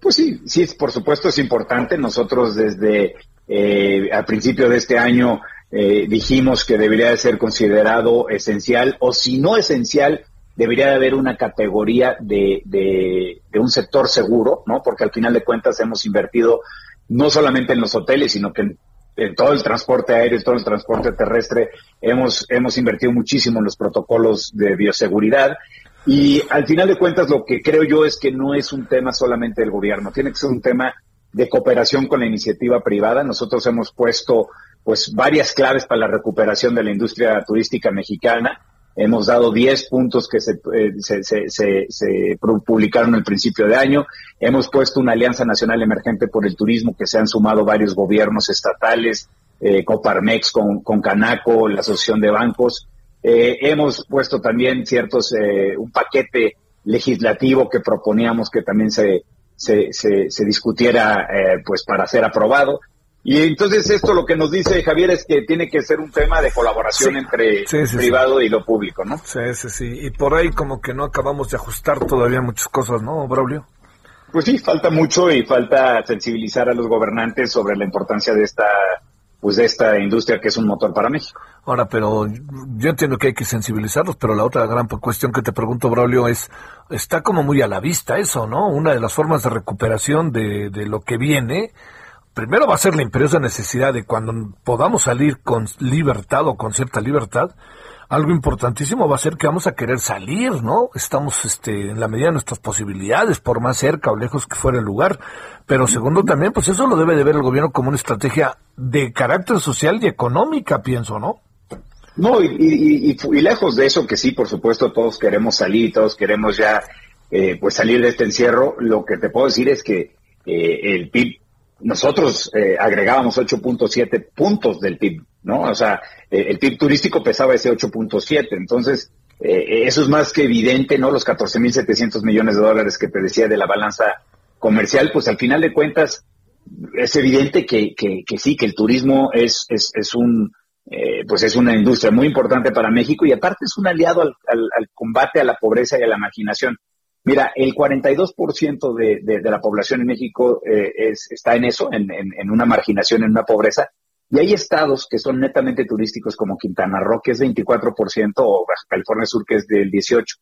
Pues sí, sí, por supuesto es importante. Nosotros desde eh, al principio de este año eh, dijimos que debería de ser considerado esencial o si no esencial, debería de haber una categoría de, de, un sector seguro, ¿no? Porque al final de cuentas hemos invertido no solamente en los hoteles, sino que en, todo el transporte aéreo, en todo el transporte terrestre, hemos, hemos invertido muchísimo en los protocolos de bioseguridad y al final de cuentas lo que creo yo es que no es un tema solamente del gobierno, tiene que ser un tema de cooperación con la iniciativa privada. Nosotros hemos puesto pues varias claves para la recuperación de la industria turística mexicana. Hemos dado 10 puntos que se, eh, se, se, se, publicaron al principio de año. Hemos puesto una alianza nacional emergente por el turismo que se han sumado varios gobiernos estatales, eh, Coparmex con, con Canaco, la Asociación de Bancos. Eh, hemos puesto también ciertos, eh, un paquete legislativo que proponíamos que también se, se, se, discutiera eh, pues para ser aprobado. Y entonces esto lo que nos dice Javier es que tiene que ser un tema de colaboración entre privado y lo público, ¿no? Sí, sí, sí. Y por ahí como que no acabamos de ajustar todavía muchas cosas, ¿no, Braulio? Pues sí, falta mucho y falta sensibilizar a los gobernantes sobre la importancia de esta pues de esta industria que es un motor para México. Ahora, pero yo entiendo que hay que sensibilizarlos, pero la otra gran cuestión que te pregunto, Braulio, es, está como muy a la vista eso, ¿no? Una de las formas de recuperación de, de lo que viene, primero va a ser la imperiosa necesidad de cuando podamos salir con libertad o con cierta libertad, algo importantísimo va a ser que vamos a querer salir, ¿no? Estamos este, en la medida de nuestras posibilidades, por más cerca o lejos que fuera el lugar. Pero segundo también, pues eso lo debe de ver el gobierno como una estrategia de carácter social y económica, pienso, ¿no? No, y, y, lejos de eso, que sí, por supuesto, todos queremos salir, todos queremos ya eh, pues salir de este encierro, lo que te puedo decir es que eh, el PIB, nosotros eh, agregábamos 8.7 puntos del PIB ¿no? O sea, eh, el PIB turístico pesaba ese 8.7, entonces eh, eso es más que evidente, ¿no? Los 14.700 millones de dólares que te decía de la balanza comercial, pues al final de cuentas es evidente que, que, sí, que el turismo es, es, un, eh, pues es una industria muy importante para México y aparte es un aliado al, al, combate a la pobreza y a la marginación. Mira, el 42% de, de, de la población en México eh, es, está en eso, en, en, una marginación, en una pobreza, y hay estados que son netamente turísticos como Quintana Roo, que es 24%, o Baja California Sur, que es del 18%. Entonces,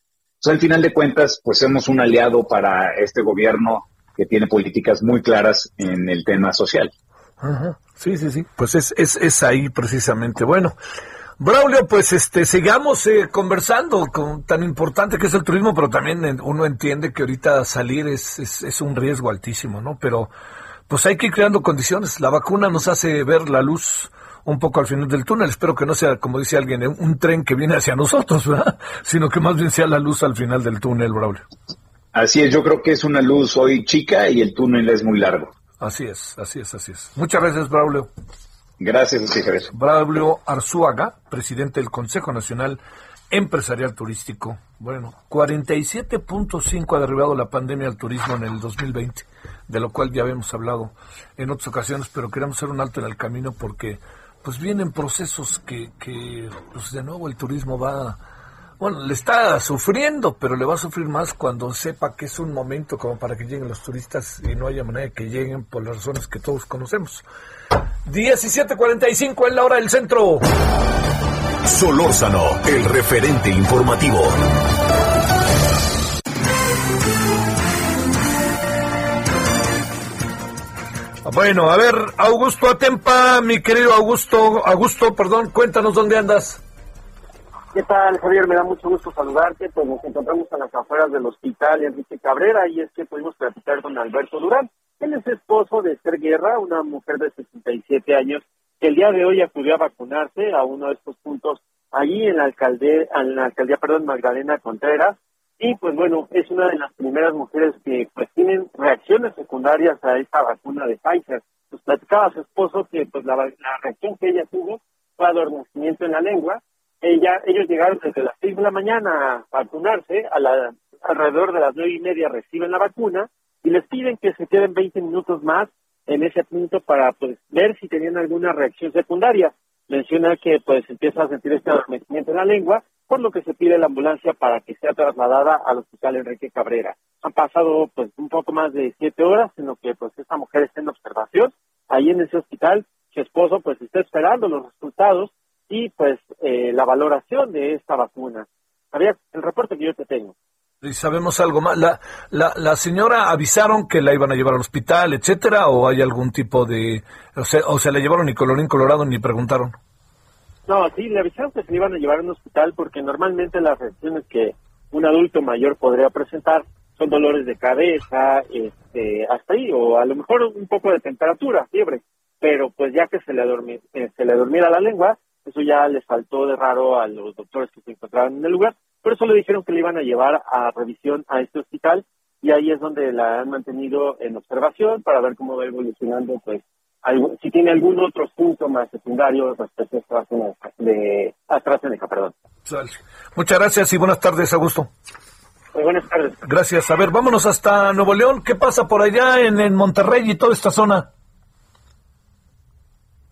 al final de cuentas, pues somos un aliado para este gobierno que tiene políticas muy claras en el tema social. Sí, sí, sí. Pues es, es, es ahí precisamente. Bueno, Braulio, pues este, sigamos eh, conversando con tan importante que es el turismo, pero también uno entiende que ahorita salir es, es, es, un riesgo altísimo, ¿no? Pero pues hay que ir creando condiciones. La vacuna nos hace ver la luz un poco al final del túnel. Espero que no sea, como dice alguien, un tren que viene hacia nosotros, ¿verdad? Sino que más bien sea la luz al final del túnel, Braulio. Así es, yo creo que es una luz hoy chica y el túnel es muy largo. Así es, así es, así es. Muchas gracias, Braulio. Gracias, sí, Braulio Arzuaga, presidente del Consejo Nacional Empresarial Turístico. Bueno, 47.5 ha derribado la pandemia al turismo en el 2020, de lo cual ya habíamos hablado en otras ocasiones, pero queremos hacer un alto en el camino porque pues vienen procesos que, que pues de nuevo el turismo va bueno, le está sufriendo, pero le va a sufrir más cuando sepa que es un momento como para que lleguen los turistas y no haya manera de que lleguen por las razones que todos conocemos. 17:45 en la hora del centro. Solórzano, el referente informativo. Bueno, a ver, Augusto Atempa, mi querido Augusto, Augusto, perdón, cuéntanos dónde andas. ¿Qué tal, Javier? Me da mucho gusto saludarte. Pues nos encontramos a las afueras del hospital Enrique Cabrera y es que pudimos platicar con Alberto Durán. Él es esposo de Esther Guerra, una mujer de 67 años, que el día de hoy acudió a vacunarse a uno de estos puntos allí en la alcaldía, perdón, Magdalena Contreras. Y pues bueno, es una de las primeras mujeres que pues tienen reacciones secundarias a esta vacuna de Pfizer. Pues platicaba a su esposo que pues la reacción que ella tuvo fue adormecimiento en la lengua ella, ellos llegaron desde las seis de la mañana a vacunarse, a la, alrededor de las nueve y media reciben la vacuna y les piden que se queden 20 minutos más en ese punto para pues ver si tenían alguna reacción secundaria. Menciona que pues empieza a sentir este adormecimiento en la lengua, por lo que se pide la ambulancia para que sea trasladada al hospital Enrique Cabrera. Han pasado pues un poco más de siete horas en lo que pues esta mujer está en observación ahí en ese hospital. Su esposo pues está esperando los resultados y pues eh, la valoración de esta vacuna. Había el reporte que yo te tengo. ¿Y sabemos algo más? ¿La, la, la señora avisaron que la iban a llevar al hospital, etcétera, o hay algún tipo de... o sea, o se la llevaron ni colorín colorado ni preguntaron? No, sí, le avisaron que se le iban a llevar a un hospital porque normalmente las reacciones que un adulto mayor podría presentar son dolores de cabeza, este, hasta ahí, o a lo mejor un poco de temperatura, fiebre, pero pues ya que se le, eh, se le dormiera la lengua, eso ya les faltó de raro a los doctores que se encontraban en el lugar. Por eso le dijeron que le iban a llevar a revisión a este hospital y ahí es donde la han mantenido en observación para ver cómo va evolucionando, pues, si tiene algún otro síntoma secundario respecto a AstraZeneca, de AstraZeneca, perdón. Muchas gracias y buenas tardes, Augusto. Muy buenas tardes. Gracias. A ver, vámonos hasta Nuevo León. ¿Qué pasa por allá en, en Monterrey y toda esta zona?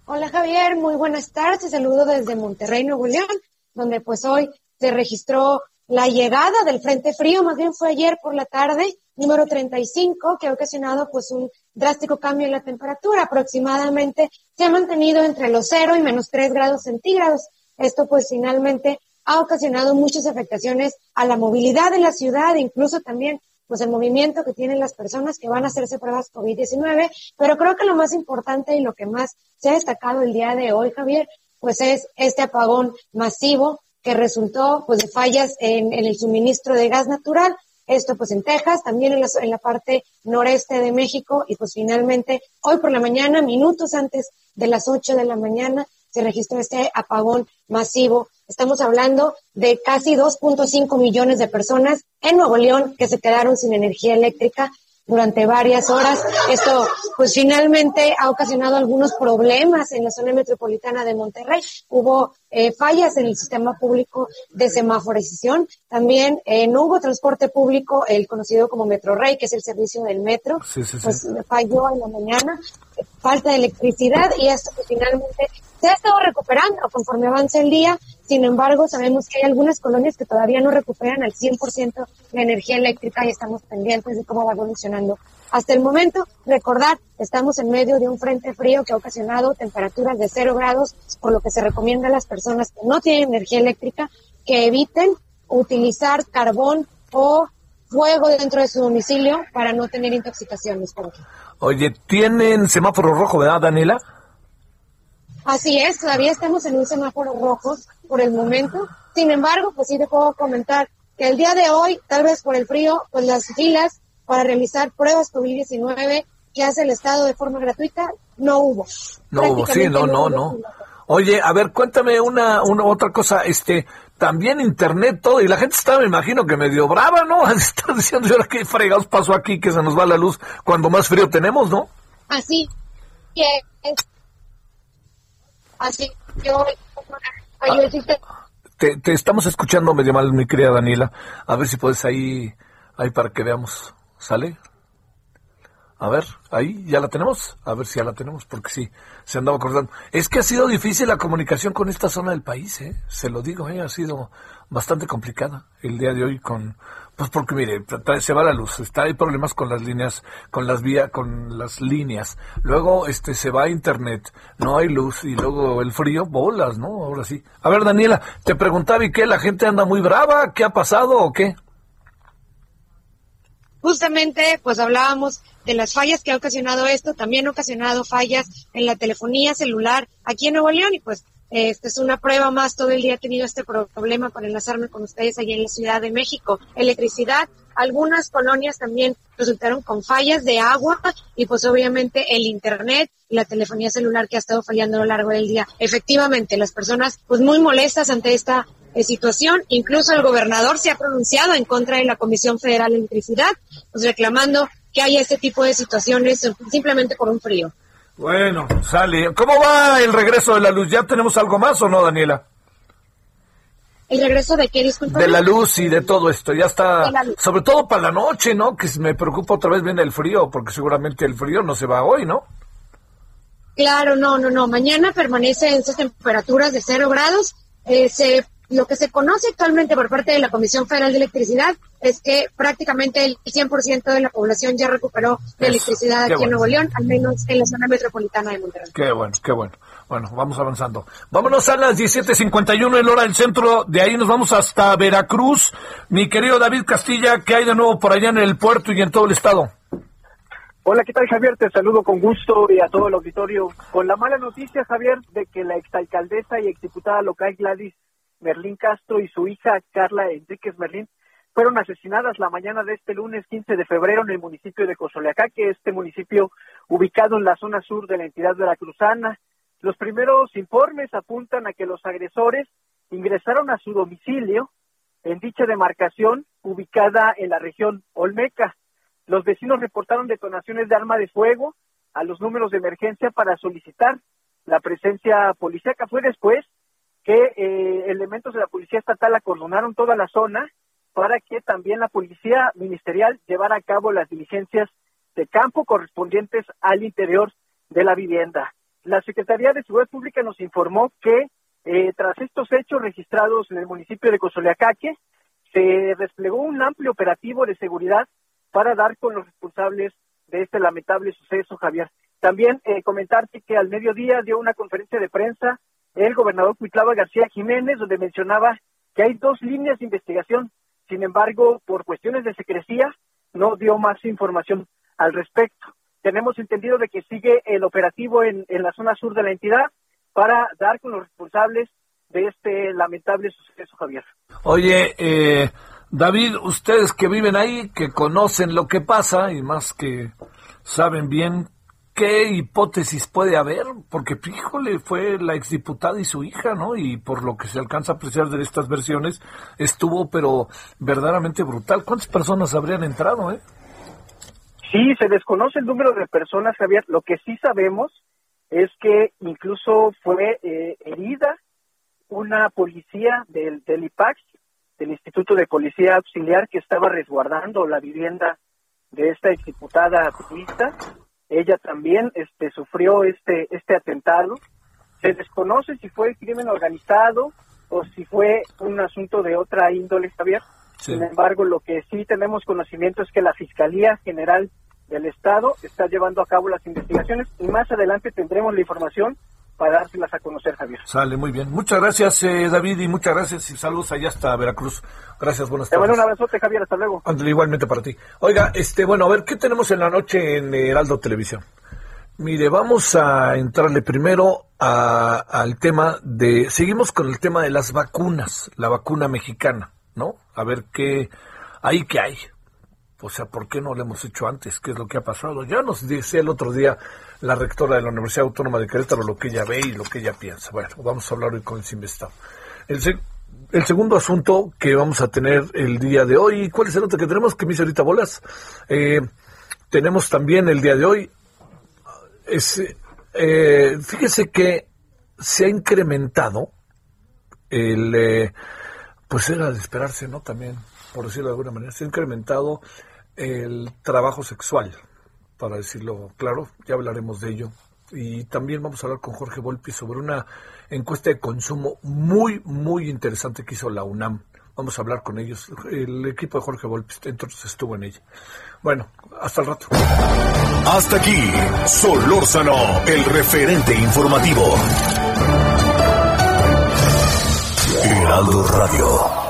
Hola Javier, muy buenas tardes. Saludo desde Monterrey, Nuevo León, donde pues hoy se registró la llegada del Frente Frío, más bien fue ayer por la tarde, número 35, que ha ocasionado pues un drástico cambio en la temperatura. Aproximadamente se ha mantenido entre los 0 y menos 3 grados centígrados. Esto pues finalmente ha ocasionado muchas afectaciones a la movilidad en la ciudad, incluso también pues el movimiento que tienen las personas que van a hacerse pruebas COVID-19, pero creo que lo más importante y lo que más se ha destacado el día de hoy, Javier, pues es este apagón masivo que resultó pues de fallas en, el suministro de gas natural. Esto pues en Texas, también en la, en la parte noreste de México y pues finalmente hoy por la mañana, minutos antes de las 8 de la mañana, se registró este apagón masivo Estamos hablando de casi 2.5 millones de personas en Nuevo León que se quedaron sin energía eléctrica durante varias horas. Esto, pues finalmente ha ocasionado algunos problemas en la zona metropolitana de Monterrey. Hubo eh, fallas en el sistema público de semaforización. También eh, no hubo transporte público, el conocido como Metro Rey, que es el servicio del metro, pues falló en la mañana, falta de electricidad y esto que finalmente se ha estado recuperando conforme avanza el día. Sin embargo, sabemos que hay algunas colonias que todavía no recuperan al 100% la energía eléctrica y estamos pendientes de cómo va evolucionando. Hasta el momento, recordar, estamos en medio de un frente frío que ha ocasionado temperaturas de cero grados, por lo que se recomienda a las personas que no tienen energía eléctrica que eviten utilizar carbón o fuego dentro de su domicilio para no tener intoxicaciones. Oye, ¿tienen semáforo rojo, verdad, Daniela? Así es, todavía estamos en un semáforo rojo por el momento. Sin embargo, pues sí te puedo comentar que el día de hoy, tal vez por el frío, pues las filas para realizar pruebas COVID-19 que hace el Estado de forma gratuita, no hubo. No hubo, sí, no, no, no. Oye, a ver, cuéntame una, una otra cosa, este, también internet todo, y la gente está, me imagino que medio brava, ¿no? Está diciendo, ahora qué fregados pasó aquí que se nos va la luz cuando más frío tenemos, ¿no? Así que Así hoy, te, te, estamos escuchando medio mal, mi querida Daniela. A ver si puedes ahí, ahí para que veamos. ¿Sale? A ver, ahí ya la tenemos. A ver si ya la tenemos, porque sí, se andaba acordando. Es que ha sido difícil la comunicación con esta zona del país, ¿eh? Se lo digo, ¿eh? Ha sido bastante complicada el día de hoy con, pues porque mire, se va la luz, está hay problemas con las líneas, con las vías, con las líneas. Luego este se va a internet, no hay luz y luego el frío, bolas, ¿no? Ahora sí. A ver, Daniela, te preguntaba y qué, la gente anda muy brava, ¿qué ha pasado o qué? Justamente, pues hablábamos de las fallas que ha ocasionado esto, también ha ocasionado fallas en la telefonía celular aquí en Nuevo León y pues esta es una prueba más. Todo el día he tenido este problema con enlazarme con ustedes allí en la Ciudad de México. Electricidad. Algunas colonias también resultaron con fallas de agua y pues obviamente el internet y la telefonía celular que ha estado fallando a lo largo del día. Efectivamente, las personas pues muy molestas ante esta situación. Incluso el gobernador se ha pronunciado en contra de la Comisión Federal de Electricidad, pues reclamando que haya este tipo de situaciones simplemente por un frío. Bueno, sale. ¿Cómo va el regreso de la luz? ¿Ya tenemos algo más o no, Daniela? ¿El regreso de qué, disculpa? De la luz y de todo esto. Ya está, sobre todo para la noche, ¿no? Que me preocupa otra vez bien el frío, porque seguramente el frío no se va hoy, ¿no? Claro, no, no, no. Mañana permanece en esas temperaturas de cero grados. Eh, se lo que se conoce actualmente por parte de la Comisión Federal de Electricidad es que prácticamente el 100% de la población ya recuperó la electricidad aquí en Nuevo León, al menos en la zona metropolitana de Monterrey. Qué bueno, qué bueno. Bueno, vamos avanzando. Vámonos a las 17.51 en hora del centro. De ahí nos vamos hasta Veracruz. Mi querido David Castilla, ¿qué hay de nuevo por allá en el puerto y en todo el estado? Hola, ¿qué tal Javier? Te saludo con gusto y a todo el auditorio. Con la mala noticia, Javier, de que la exalcaldesa y exdiputada local Gladys Merlín Castro y su hija Carla Enríquez Merlín fueron asesinadas la mañana de este lunes 15 de febrero en el municipio de Cozoleacaque, este municipio ubicado en la zona sur de la entidad veracruzana. Los primeros informes apuntan a que los agresores ingresaron a su domicilio en dicha demarcación ubicada en la región Olmeca. Los vecinos reportaron detonaciones de arma de fuego a los números de emergencia para solicitar la presencia policíaca. Fue después que eh, elementos de la Policía Estatal acordonaron toda la zona para que también la Policía Ministerial llevara a cabo las diligencias de campo correspondientes al interior de la vivienda. La Secretaría de Seguridad Pública nos informó que eh, tras estos hechos registrados en el municipio de Cozoleacaque, se desplegó un amplio operativo de seguridad para dar con los responsables de este lamentable suceso, Javier. También eh, comentarte que al mediodía dio una conferencia de prensa el gobernador Cuitlava García Jiménez, donde mencionaba que hay dos líneas de investigación. Sin embargo, por cuestiones de secrecía, no dio más información al respecto. Tenemos entendido de que sigue el operativo en, la zona sur de la entidad para dar con los responsables de este lamentable suceso, Javier. Oye, eh, David, ustedes que viven ahí, que conocen lo que pasa y más que saben bien ¿Qué hipótesis puede haber? Porque, híjole, fue la exdiputada y su hija, ¿no? Y por lo que se alcanza a apreciar de estas versiones, estuvo, pero verdaderamente brutal. ¿Cuántas personas habrían entrado, eh? Sí, se desconoce el número de personas, Javier. Lo que sí sabemos es que incluso fue eh, herida una policía del, del IPAC, del Instituto de Policía Auxiliar, que estaba resguardando la vivienda de esta exdiputada turista. Ella también este, sufrió este, este atentado. Se desconoce si fue crimen organizado o si fue un asunto de otra índole, Javier. Sin embargo, lo que sí tenemos conocimiento es que la Fiscalía General del Estado está llevando a cabo las investigaciones y más adelante tendremos la información para dárselas a conocer, Javier. Sale muy bien. Muchas gracias, eh, David, y muchas gracias y saludos allá hasta Veracruz. Gracias, buenas tardes. Te mando un abrazote, Javier, hasta luego. igualmente para ti. Oiga, este, bueno, a ver, ¿qué tenemos en la noche en Heraldo Televisión? Mire, vamos a entrarle primero a, al tema de, seguimos con el tema de las vacunas, la vacuna mexicana, ¿no? A ver qué, ahí qué hay. O sea, ¿por qué no lo hemos hecho antes? ¿Qué es lo que ha pasado? Ya nos decía el otro día la rectora de la Universidad Autónoma de Querétaro lo que ella ve y lo que ella piensa. Bueno, vamos a hablar hoy con el El, el segundo asunto que vamos a tener el día de hoy, ¿cuál es el otro que tenemos? Que me dice ahorita bolas. Eh, tenemos también el día de hoy, eh, fíjese que se ha incrementado el, eh, pues era de esperarse, ¿no? También, por decirlo de alguna manera, se ha incrementado el trabajo sexual, para decirlo claro, ya hablaremos de ello. Y también vamos a hablar con Jorge Volpi sobre una encuesta de consumo muy, muy interesante que hizo la UNAM. Vamos a hablar con ellos. El equipo de Jorge Volpi entonces estuvo en ella. Bueno, hasta el rato. Hasta aquí, Solórzano, el referente informativo. Heraldo Radio.